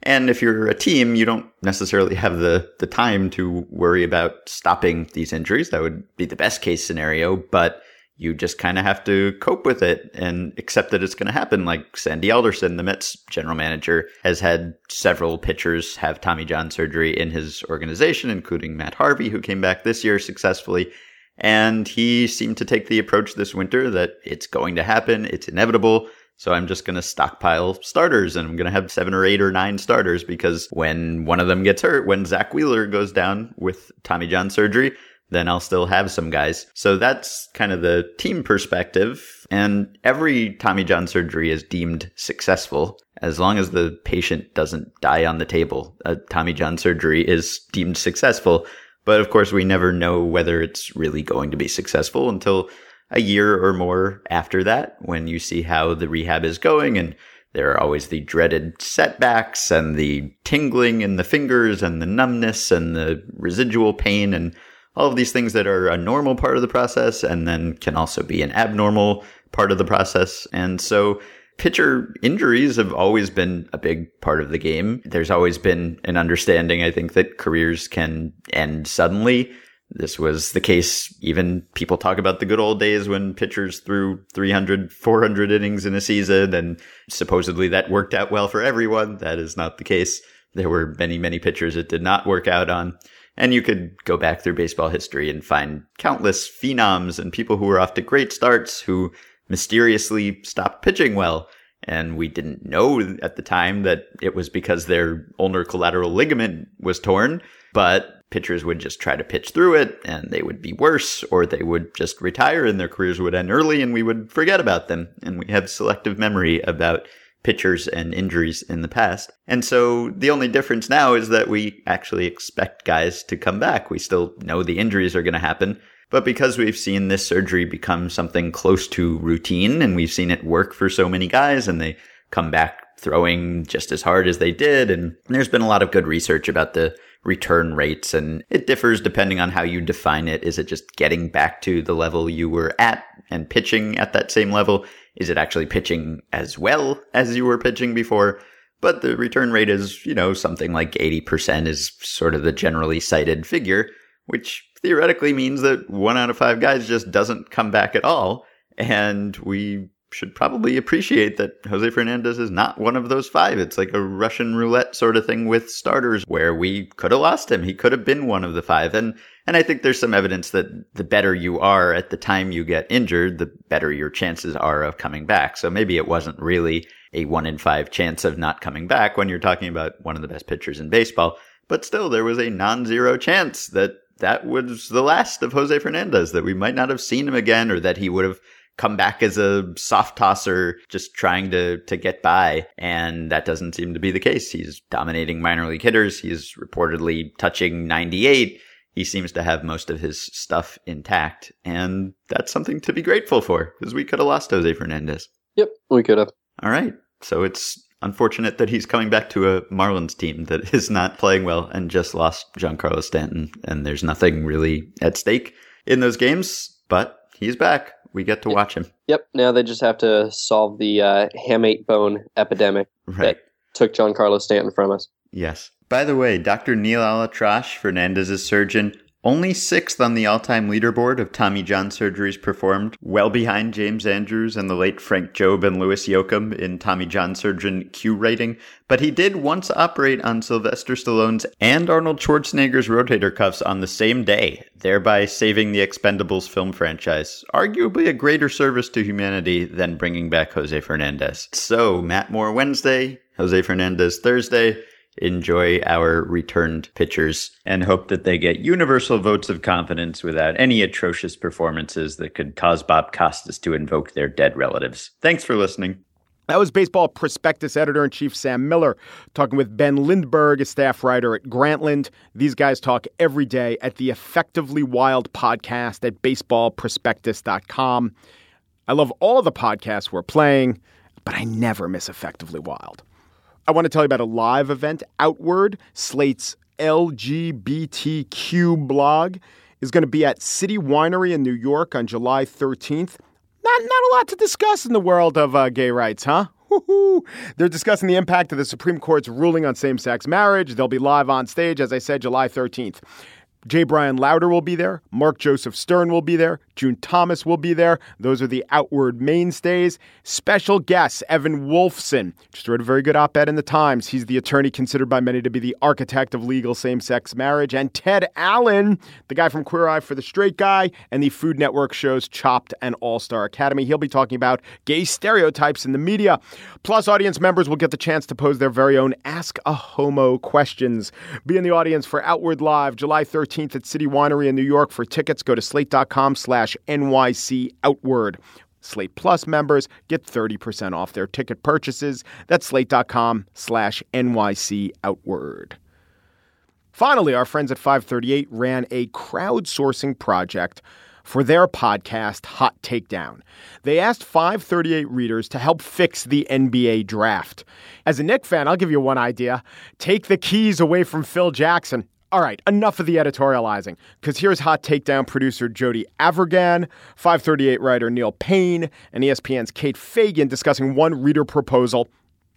And if you're a team, you don't necessarily have the, the time to worry about stopping these injuries. That would be the best case scenario, but you just kind of have to cope with it and accept that it's going to happen. Like Sandy Alderson, the Mets general manager, has had several pitchers have Tommy John surgery in his organization, including Matt Harvey, who came back this year successfully. And he seemed to take the approach this winter that it's going to happen. It's inevitable. So I'm just going to stockpile starters and I'm going to have seven or eight or nine starters because when one of them gets hurt, when Zack Wheeler goes down with Tommy John surgery, then I'll still have some guys. So that's kind of the team perspective. And every Tommy John surgery is deemed successful as long as the patient doesn't die on the table. A Tommy John surgery is deemed successful. But of course, we never know whether it's really going to be successful until a year or more after that when you see how the rehab is going and there are always the dreaded setbacks and the tingling in the fingers and the numbness and the residual pain and all of these things that are a normal part of the process and then can also be an abnormal part of the process. And so pitcher injuries have always been a big part of the game. There's always been an understanding, I think, that careers can end suddenly this was the case. Even people talk about the good old days when pitchers threw 300, 400 innings in a season, and supposedly that worked out well for everyone. That is not the case. There were many, many pitchers it did not work out on. And you could go back through baseball history and find countless phenoms and people who were off to great starts who mysteriously stopped pitching well. And we didn't know at the time that it was because their ulnar collateral ligament was torn, but pitchers would just try to pitch through it and they would be worse or they would just retire and their careers would end early and we would forget about them. And we have selective memory about pitchers and injuries in the past. And so the only difference now is that we actually expect guys to come back. We still know the injuries are going to happen. But because we've seen this surgery become something close to routine and we've seen it work for so many guys and they come back throwing just as hard as they did. And there's been a lot of good research about the return rates and it differs depending on how you define it. Is it just getting back to the level you were at and pitching at that same level? Is it actually pitching as well as you were pitching before? But the return rate is, you know, something like 80% is sort of the generally cited figure, which theoretically means that one out of five guys just doesn't come back at all. And we should probably appreciate that Jose Fernandez is not one of those five. It's like a Russian roulette sort of thing with starters where we could have lost him. He could have been one of the five. And and I think there's some evidence that the better you are at the time you get injured, the better your chances are of coming back. So maybe it wasn't really a one in five chance of not coming back when you're talking about one of the best pitchers in baseball. But still, there was a non-zero chance that that was the last of Jose Fernandez, that we might not have seen him again or that he would have come back as a soft tosser just trying to to get by. And that doesn't seem to be the case. He's dominating minor league hitters. He's reportedly touching 98 he seems to have most of his stuff intact. And that's something to be grateful for because we could have lost Jose Fernandez. Yep we could have all right. So it's unfortunate that he's coming back to a Marlins team that is not playing well and just lost Giancarlo Stanton. And there's nothing really at stake in those games but he's back we get to watch him. Yep. Now they just have to solve the uh, hamate bone epidemic right. that took Giancarlo Stanton from us. Yes. By the way, Dr. Neal ElAttrache, Fernandez's surgeon, only sixth on the all time leaderboard of Tommy John surgeries performed, well behind James Andrews and the late Frank Jobe and Lewis Yocum in Tommy John surgeon Q rating. But he did once operate on Sylvester Stallone's and Arnold Schwarzenegger's rotator cuffs on the same day, thereby saving the Expendables film franchise. Arguably a greater service to humanity than bringing back Jose Fernandez. So, Matt Moore Wednesday, Jose Fernandez Thursday enjoy our returned pitchers and hope that they get universal votes of confidence without any atrocious performances that could cause Bob Costas to invoke their dead relatives. Thanks for listening. That was Baseball Prospectus editor in chief Sam Miller talking with Ben Lindbergh, a staff writer at Grantland. These guys talk every day at the Effectively Wild podcast at baseballprospectus.com. I love all the podcasts we're playing, but I never miss Effectively Wild. I want to tell you about a live event. Outward, Slate's LGBTQ blog, is going to be at City Winery in New York on July 13th. Not, not a lot to discuss in the world of uh, gay rights, huh? Woo-hoo. They're discussing the impact of the Supreme Court's ruling on same sex marriage. They'll be live on stage, as I said, July 13th. J. Bryan Lowder will be there. Mark Joseph Stern will be there. June Thomas will be there. Those are the outward mainstays. Special guests, Evan Wolfson. Just wrote a very good op ed in the Times. He's the attorney considered by many to be the architect of legal same sex marriage. And Ted Allen, the guy from Queer Eye for the Straight Guy and the Food Network shows Chopped and All Star Academy. He'll be talking about gay stereotypes in the media. Plus, audience members will get the chance to pose their very own Ask a Homo questions. Be in the audience for Outward Live, July 13th at City Winery in New York. For tickets, go to slate.com slash NYC Outward. Slate Plus members get 30% off their ticket purchases. That's slate.com slash NYC Outward. Finally, our friends at 538 ran a crowdsourcing project for their podcast, Hot Takedown. They asked 538 readers to help fix the NBA draft. As a Knick fan, I'll give you one idea. Take the keys away from Phil Jackson all right, enough of the editorializing, because here's Hot Takedown producer Jody Avirgan, 538 writer Neil Payne, and ESPN's Kate Fagan discussing one reader proposal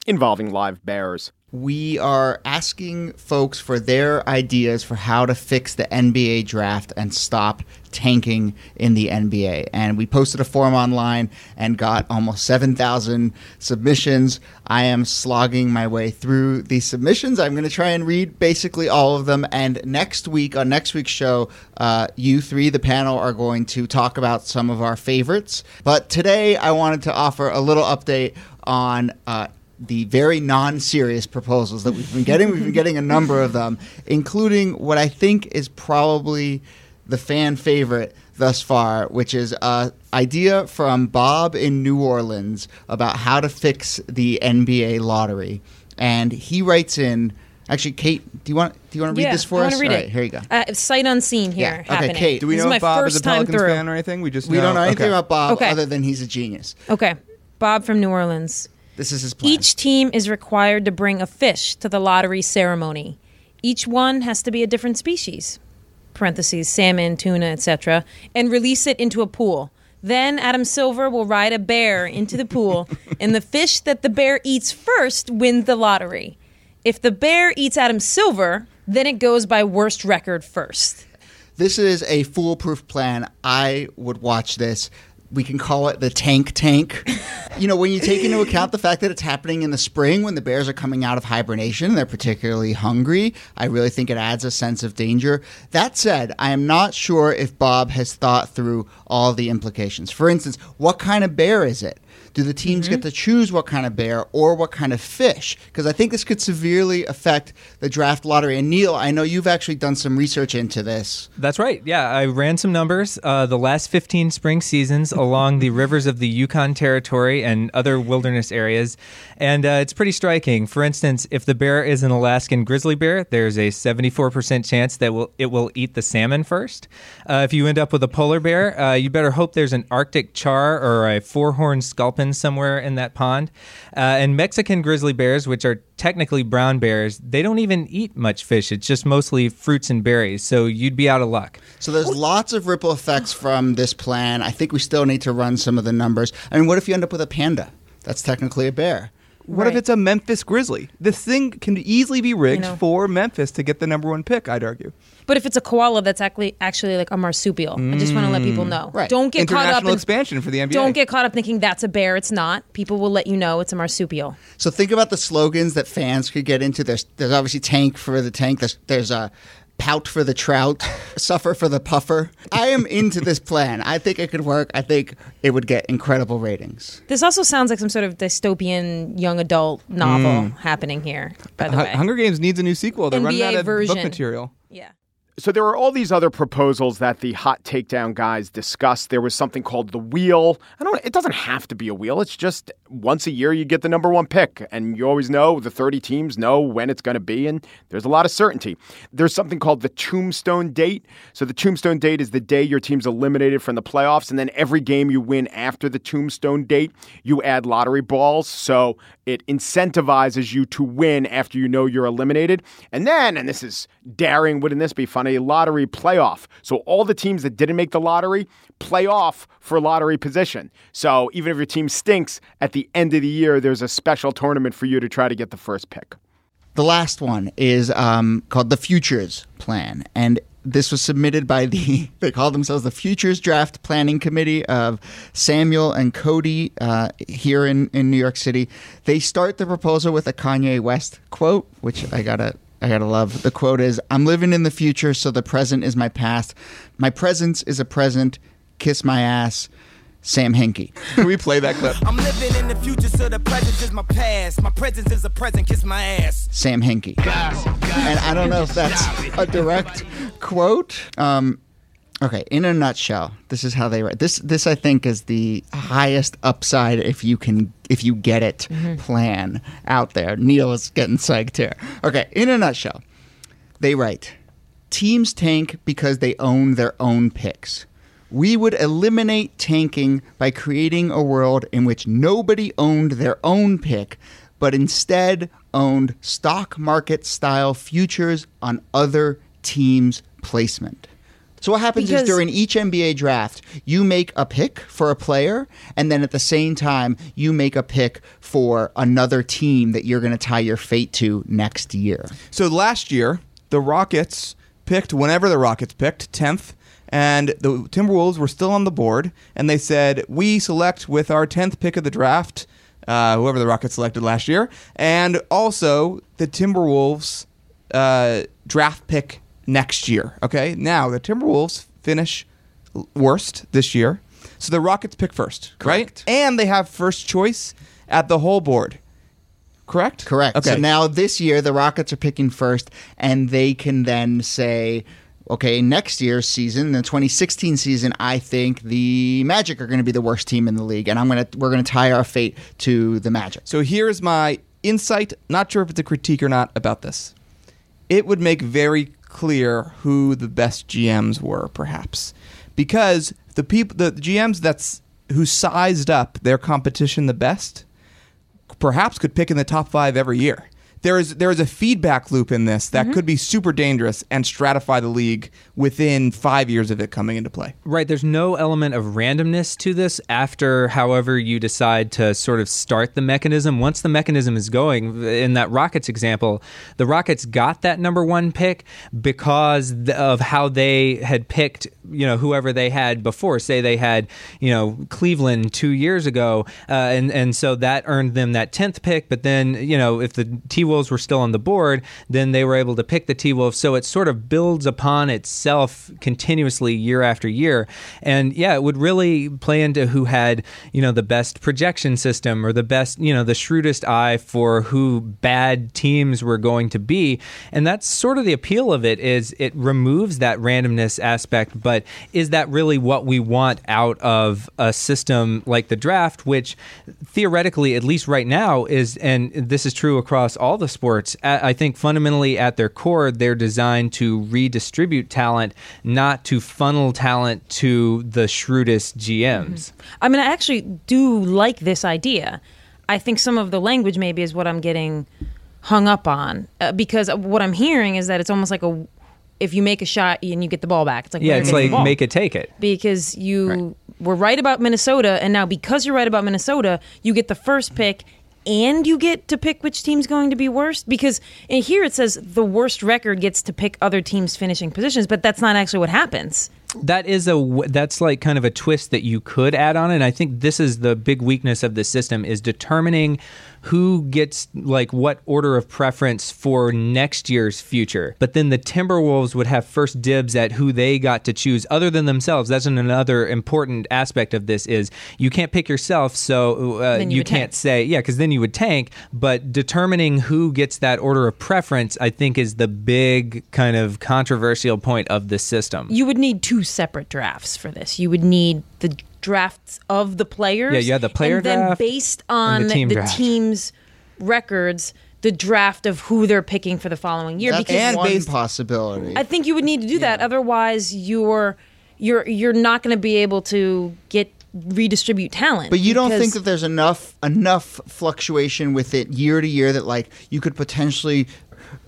involving live bears. we are asking folks for their ideas for how to fix the NBA draft and stop tanking in the NBA. And we posted a form online and got almost 7,000 submissions. I am slogging my way through these submissions. I'm going to try and read basically all of them. And next week, on next week's show, uh, you three, the panel, are going to talk about some of our favorites. But today, I wanted to offer a little update on. Uh, the very non-serious proposals that we've been getting. We've been getting a number of them, including what I think is probably the fan favorite thus far, which is an idea from Bob in New Orleans about how to fix the NBA lottery. And he writes in Actually, Kate, do you want do you want to read yeah, this for I us? wanna read All it. here you go. Uh, sight unseen here Yeah. Okay, happening. Kate. Do we This know is if my Bob is first a time Pelicans through. fan or anything? We just We don't know anything okay. about Bob Okay. other than he's a genius. Okay. Bob from New Orleans. This is his plan. Each team is required to bring a fish to the lottery ceremony. Each one has to be a different species, parentheses, salmon, tuna, etc., and release it into a pool. Then Adam Silver will ride a bear into the pool, and the fish that the bear eats first wins the lottery. If the bear eats Adam Silver, then it goes by worst record first. This is a foolproof plan. I would watch this. We can call it the tank tank. you know, when you take into account the fact that it's happening in the spring when the bears are coming out of hibernation, and they're particularly hungry. I really think it adds a sense of danger. That said, I am not sure if Bob has thought through all the implications. For instance, what kind of bear is it? Do the teams get to choose what kind of bear or what kind of fish? Because I think this could severely affect the draft lottery. And Neil, I know you've actually done some research into this. That's right. Yeah, I ran some numbers. Uh, the last 15 spring seasons along the rivers of the Yukon Territory and other wilderness areas, and uh, it's pretty striking. For instance, if the bear is an Alaskan grizzly bear, there's a 74% chance that will it will eat the salmon first. Uh, if you end up with a polar bear, uh, you better hope there's an Arctic char or a four-horned sculpin somewhere in that pond. Uh, and Mexican grizzly bears, which are technically brown bears, they don't even eat much fish. It's just mostly fruits and berries. So you'd be out of luck. So there's lots of ripple effects from this plan. I think we still need to run some of the numbers. I mean, what if you end up with a panda? That's technically a bear. What if it's a Memphis Grizzly? This thing can easily be rigged know. for Memphis to get the number one pick. I'd argue. But if it's a koala, that's actually actually like a marsupial. I just want to let people mm. know. Right. Don't get caught up International in expansion for the NBA. Don't get caught up thinking that's a bear. It's not. People will let you know it's a marsupial. So think about the slogans that fans could get into. There's there's obviously tank for the tank. There's there's a pout for the trout, suffer for the puffer. I am into this plan. I think it could work. I think it would get incredible ratings. This also sounds like some sort of dystopian young adult novel mm. happening here. By the Hu- way, Hunger Games needs a new sequel. They're running NBA out of version. book material. yeah. So there were all these other proposals that the hot takedown guys discussed. There was something called the wheel. I don't. It doesn't have to be a wheel. It's just once a year you get the number one pick, and you always know the thirty teams know when it's going to be, and there's a lot of certainty. There's something called the tombstone date. So the tombstone date is the day your team's eliminated from the playoffs, and then every game you win after the tombstone date, you add lottery balls. So it incentivizes you to win after you know you're eliminated. And then, and this is daring, wouldn't this be fun? A lottery playoff. So all the teams that didn't make the lottery play off for lottery position. So even if your team stinks at the end of the year, there's a special tournament for you to try to get the first pick. The last one is um, called the Futures Plan, and this was submitted by the they call themselves the Futures Draft Planning Committee of Samuel and Cody uh, here in in New York City. They start the proposal with a Kanye West quote, which I gotta. I gotta love. The quote is I'm living in the future, so the present is my past. My presence is a present. Kiss my ass. Sam Hinkie. Can we play that clip? I'm living in the future, so the present is my past. My presence is a present, kiss my ass. Sam Hinkie. And I don't know if that's a direct quote. Um, okay, in a nutshell, this is how they write. This this I think is the highest upside if you can if you get it mm-hmm. plan out there. Neil is getting psyched here. Okay, in a nutshell, they write teams tank because they own their own picks. We would eliminate tanking by creating a world in which nobody owned their own pick, but instead owned stock market style futures on other teams' placement. So what happens Because- is during each NBA draft, you make a pick for a player, and then at the same time, you make a pick for another team that you're going to tie your fate to next year. So last year, the Rockets picked whenever the Rockets picked, 10th, and the Timberwolves were still on the board, and they said, We select with our 10th pick of the draft, uh, whoever the Rockets selected last year, and also the Timberwolves uh, draft pick next year. Okay, now the Timberwolves finish worst this year, so the Rockets pick first, right? And they have first choice at the whole board. Correct? Correct. Okay. So now this year, the Rockets are picking first, and they can then say, okay, next year's season, the 2016 season, I think the Magic are going to be the worst team in the league, and I'm gonna we're going to tie our fate to the Magic. So here's my insight, not sure if it's a critique or not about this. It would make very clear who the best GMs were, perhaps. Because the people the GMs that's who sized up their competition the best perhaps could pick in the top five every year. There is there is a feedback loop in this that could be super dangerous and stratify the league within five years of it coming into play. Right. There's no element of randomness to this after, however, you decide to sort of start the mechanism. Once the mechanism is going, in that Rockets example, the Rockets got that number one pick because of how they had picked, you know, whoever they had before. Say they had, you know, Cleveland two years ago, uh, and and so that earned them that tenth pick. But then, you know, if the T Wolves were still on the board, then they were able to pick the T Wolves. So it sort of builds upon itself continuously year after year. And yeah, it would really play into who had, you know, the best projection system or the best, you know, the shrewdest eye for who bad teams were going to be. And that's sort of the appeal of it is it removes that randomness aspect, but is that really what we want out of a system like the draft, which theoretically, at least right now, is and this is true across all the sports. I think fundamentally at their core, they're designed to redistribute talent, not to funnel talent to the shrewdest GMs. I mean, I actually do like this idea. I think some of the language maybe is what I'm getting hung up on uh, because what I'm hearing is that it's almost like a if you make a shot and you get the ball back. It's like Yeah, it's like make it take it. because you were right about Minnesota, and now because you're right about Minnesota, you get the first pick. And you get to pick which team's going to be worst because here it says the worst record gets to pick other teams' finishing positions, but that's not actually what happens. That is a that's like kind of a twist that you could add on and i think this is the big weakness of the system is determining who gets like what order of preference for next year's future but then the timberwolves would have first dibs at who they got to choose other than themselves that's another important aspect of this is you can't pick yourself so uh, you you can't tank. say yeah because then you would tank but determining who gets that order of preference i think is the big kind of controversial point of the system You would need two separate drafts for this. You would need the drafts of the players. Yeah, you had the player and then based on the the, team draft. team's records, the draft of who they're picking for the following year. That's because one possibility. I think you would need to do that. Otherwise, you're you're you're not going to be able to get redistribute talent. But you don't think that there's enough enough fluctuation with it year to year that like you could potentially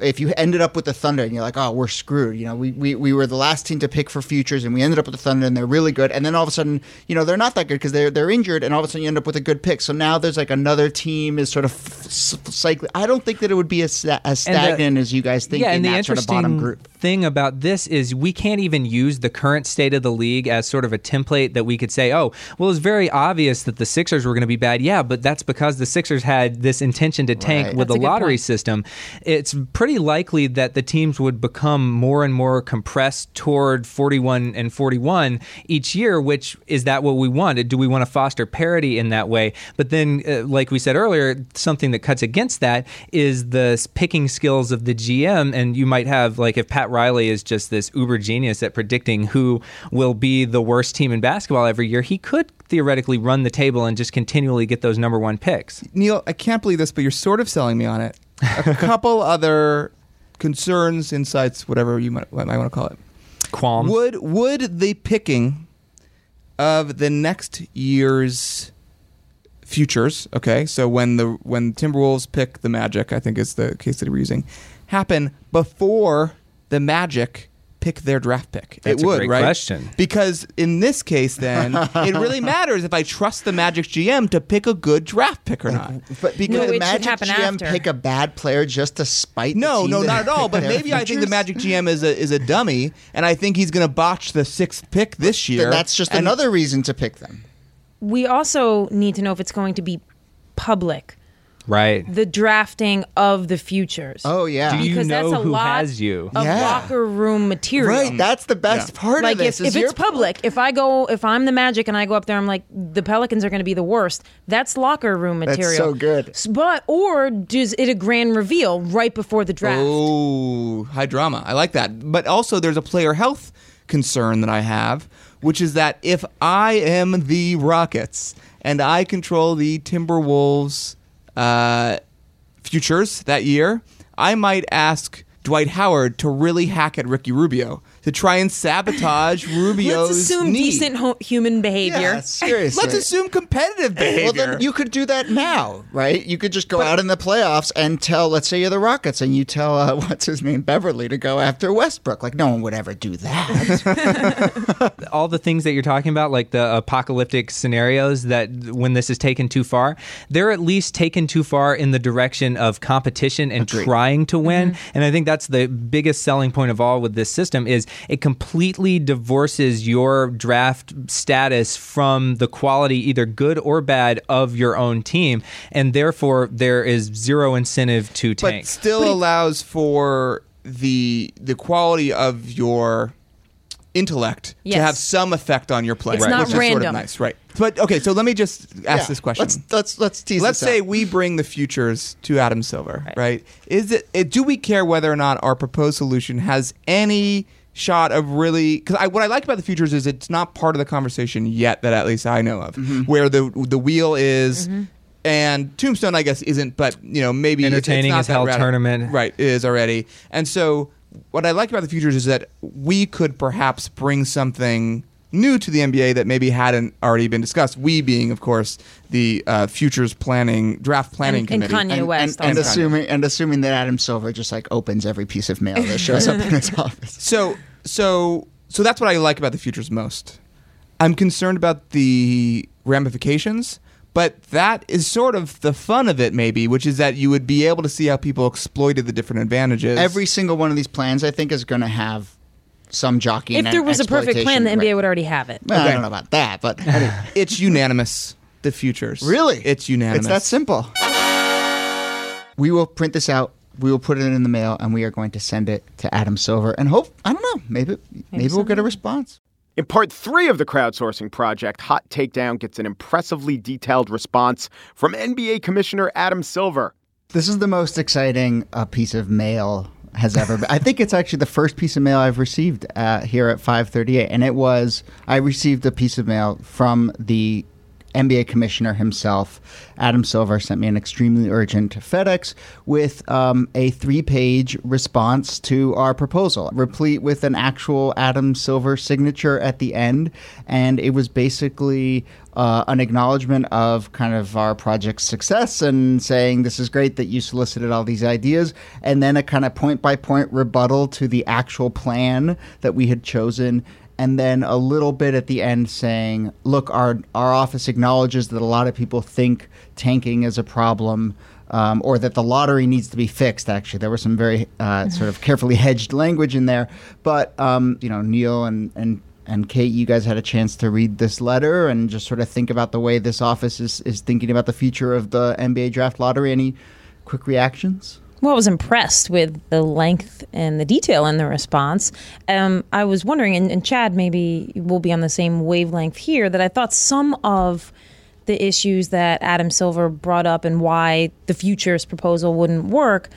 if you ended up with the Thunder and you're like, oh, we're screwed. You know, we, we, we were the last team to pick for futures and we ended up with the Thunder and they're really good. And then all of a sudden, you know, they're not that good because they're, they're injured and all of a sudden you end up with a good pick. So now there's like another team is sort of s- cycling. I don't think that it would be as, as And the- stagnant as you guys think yeah, in and the that sort of bottom interesting group. thing about this is we can't even use the current state of the league as sort of a template that we could say, oh, well, it's very obvious that the Sixers were going to be bad. Yeah, but that's because the Sixers had this intention to tank Right. with That's the lottery point. system. It's pretty likely that the teams would become more and more compressed toward 41 and 41 each year, which is that what we wanted? Do we want to foster parity in that way? But then, uh, like we said earlier, something that cuts against that is the picking skills of the GM. And you might have, like, if Pat Riley is just this uber genius at predicting who will be the worst team in basketball every year, he could theoretically run the table and just continually get those number one picks. Neil, I can't believe this, but you're sort of selling me on it. A couple other concerns, insights, whatever you might, might want to call it. Qualms. Would would the picking of the next year's futures, okay? So when the when Timberwolves pick the Magic, I think is the case that we're using, happen before the Magic pick their draft pick? That's it a would, great right? question. Because in this case, then it really matters if I trust the Magic GM to pick a good draft pick or not. But because the Magic GM pick a bad player just to spite. the No, team no, not at all. But their maybe I think the? Magic GM is a is a dummy, and I think he's going to botch the sixth pick this year. Then that's just another reason to pick them. We also need to know if it's going to be public. Right. The drafting of the futures. Oh yeah, Do you because know that's a who lot has you? of Yeah. locker room material. Right, that's the best part like of this. if, is if you're it's public, if I go, if I'm the Magic and I go up there, I'm like the Pelicans are going to be the worst. That's locker room material. That's material. so good. S- But or does it a grand reveal right before the draft? Oh, high drama. I like that. But also, there's a player health concern that I have, which is that if I am the Rockets and I control the Timberwolves uh, futures that year, I might ask Dwight Howard to really hack at Ricky Rubio to try and sabotage Rubio's Let's assume knee. decent ho- human behavior. Yeah, seriously. Let's assume competitive behavior. Well, then you could do that now, right? You could just go out in the playoffs and tell, let's say you're the Rockets, and you tell uh, what's his name, Beverley, to go after Westbrook. Like no one would ever do that. all the things that you're talking about, like the apocalyptic scenarios, that when this is taken too far, they're at least taken too far in the direction of competition and trying to win. And I think that's the biggest selling point of all with this system is it completely divorces your draft status from the quality, either good or bad, of your own team, and therefore there is zero incentive to tank. but still allows for the the quality of your intellect to have some effect on your play, It's right, not which is sort of random. nice, right? But okay, so let me just ask Yeah, this question. Let's let's let's tease. Let's this say out. we bring the futures to Adam Silver, right? Is it, it? Do we care whether or not our proposed solution has any shot of really? Because I, what I like about the futures is it's not part of the conversation yet that at least I know of, Mm-hmm. where the the wheel is. And Tombstone, I guess, isn't, but you know, maybe it's- it's Entertaining not as that hell radical. tournament. right? Is already, and so what I like about the futures is that we could perhaps bring something new to the NBA that maybe hadn't already been discussed. We being, of course, the uh, futures planning draft planning And- and committee. Kanye and, West and, and also. assuming and assuming that Adam Silver just like opens every piece of mail that shows up in his office. So, so, so that's what I like about the futures most. I'm concerned about the ramifications, but that is sort of the fun of it, maybe, which is that you would be able to see how people exploited the different advantages. Every single one of these plans, I think, is going to have some jockeying. If there was a perfect plan, the NBA right. would already have it. Well, I don't know about that, but anyway. it's unanimous. The futures, Really? it's unanimous. It's that simple. We will print this out. We will put it in the mail, and we are going to send it to Adam Silver. And hope I don't know. Maybe maybe, we'll get a response. In part three of the crowdsourcing project, Hot Takedown gets an impressively detailed response from NBA Commissioner Adam Silver. This is the most exciting uh, piece of mail has ever been. I think it's actually the first piece of mail I've received uh, here at 538, and it was I received a piece of mail from the NBA commissioner himself. Adam Silver sent me an extremely urgent FedEx with um, a three page response to our proposal, replete with an actual Adam Silver signature at the end. And it was basically uh, an acknowledgement of kind of our project's success and saying this is great that you solicited all these ideas, and then a kind of point by point rebuttal to the actual plan that we had chosen and then a little bit at the end saying, "Look, our our office acknowledges that a lot of people think tanking is a problem." Um, or that the lottery needs to be fixed. Actually, there was some very uh, sort of carefully hedged language in there. But um, you know, Neil and and and Kate, you guys had a chance to read this letter and just sort of think about the way this office is is thinking about the future of the NBA draft lottery. Any quick reactions? Well, I was impressed with the length and the detail in the response. Um, I was wondering, and, and Chad, maybe we'll be on the same wavelength here, that I thought some of the issues that Adam Silver brought up and why the futures proposal wouldn't work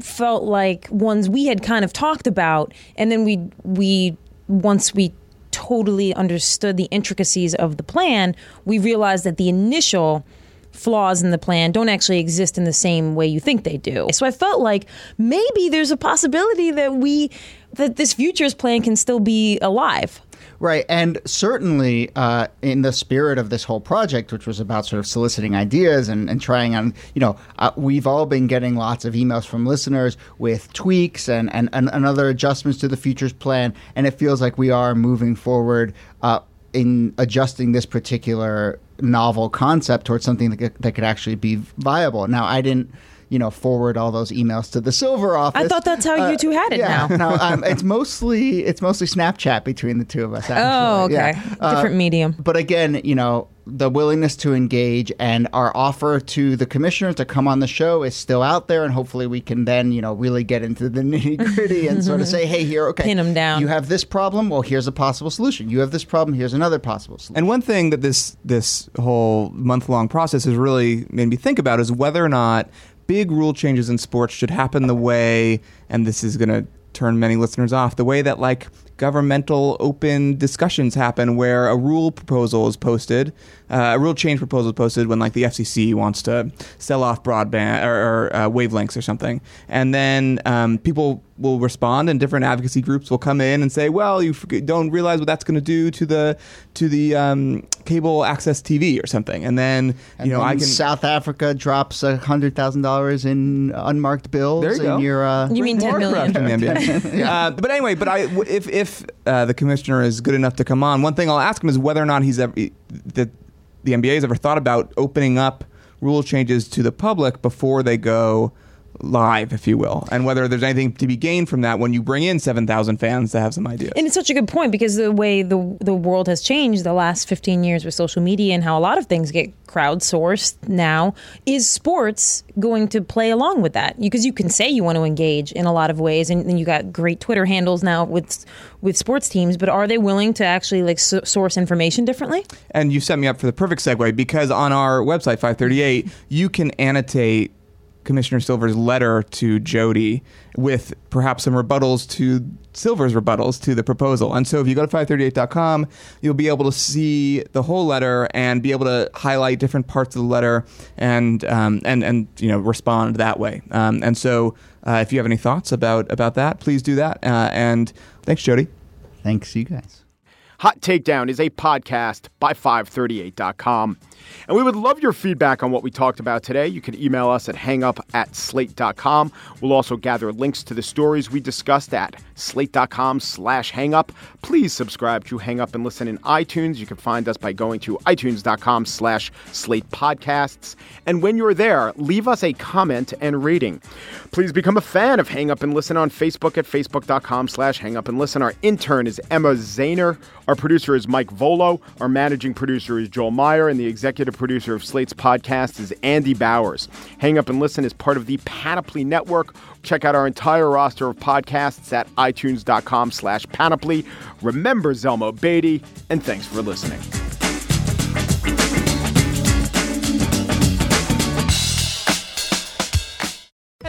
felt like ones we had kind of talked about, and then we we once we totally understood the intricacies of the plan, we realized that the initial flaws in the plan don't actually exist in the same way you think they do. So I felt like maybe there's a possibility that we that this futures plan can still be alive. Right. And certainly, uh, in the spirit of this whole project, which was about sort of soliciting ideas and, and trying on, you know, uh, we've all been getting lots of emails from listeners with tweaks and, and, and, and other adjustments to the futures plan. And it feels like we are moving forward uh, in adjusting this particular novel concept towards something that could, that could actually be viable. Now, I didn't you know, forward all those emails to the silver office. I thought that's how you two had it yeah, now. no, um, it's mostly it's mostly Snapchat between the two of us. Actually. Oh, okay. Yeah. Uh, Different medium. But again, you know, the willingness to engage and our offer to the commissioner to come on the show is still out there, and hopefully we can then, you know, really get into the nitty gritty and sort of say, hey, here, okay, Pin 'em down. You have this problem. Well, here's a possible solution. You have this problem. Here's another possible solution. And one thing that this this whole month long process has really made me think about is whether or not big rule changes in sports should happen the way, and this is going to turn many listeners off, the way that like governmental open discussions happen where a rule proposal is posted, uh, a rule change proposal is posted when like the FCC wants to sell off broadband or, or uh, wavelengths or something, and then um, people will respond, and different advocacy groups will come in and say, "Well, you don't realize what that's going to do to the to the um, cable access TV or something," and then And you know then I can South Africa drops a hundred thousand dollars in unmarked bills. There you go. in Your, uh, You mean 10 More million. corruption in uh, but anyway, but I, w- if if uh, the commissioner is good enough to come on, one thing I'll ask him is whether or not he's ever that the NBA has ever thought about opening up rule changes to the public before they go live, if you will, and whether there's anything to be gained from that when you bring in seven thousand fans to have some ideas. And it's such a good point because the way the the world has changed the last 15 years with social media and how a lot of things get crowdsourced now is sports going to play along with that because you can say you want to engage in a lot of ways and, and you got great Twitter handles now with with sports teams but are they willing to actually like so- source information differently And you set me up for the perfect segue because on our website 538, you can annotate Commissioner Silver's letter to Jody with perhaps some rebuttals to Silver's rebuttals to the proposal. And so if you go to 538.com, you'll be able to see the whole letter and be able to highlight different parts of the letter and um, and and you know respond that way. Um, and so uh, if you have any thoughts about about that, please do that. Uh, and thanks, Jody. Thanks, you guys. Hot Takedown is a podcast by 538.com. And we would love your feedback on what we talked about today. You can email us at hangup at slate.com. We'll also gather links to the stories we discussed at slate.com slash hangup. Please subscribe to Hang Up and Listen in iTunes. You can find us by going to itunes.com slash slate podcasts. And when you're there, leave us a comment and rating. Please become a fan of Hang Up and Listen on Facebook at facebook.com slash hang up and listen. Our intern is Emma Zahner. Our producer is Mike Vuolo. Our managing producer is Joel Meyer. And the executive producer of Slate's podcast is Andy Bowers. Hang Up and Listen is part of the Panoply Network. Check out our entire roster of podcasts at itunes.com slash panoply. Remember Zelmo Beatty, and thanks for listening.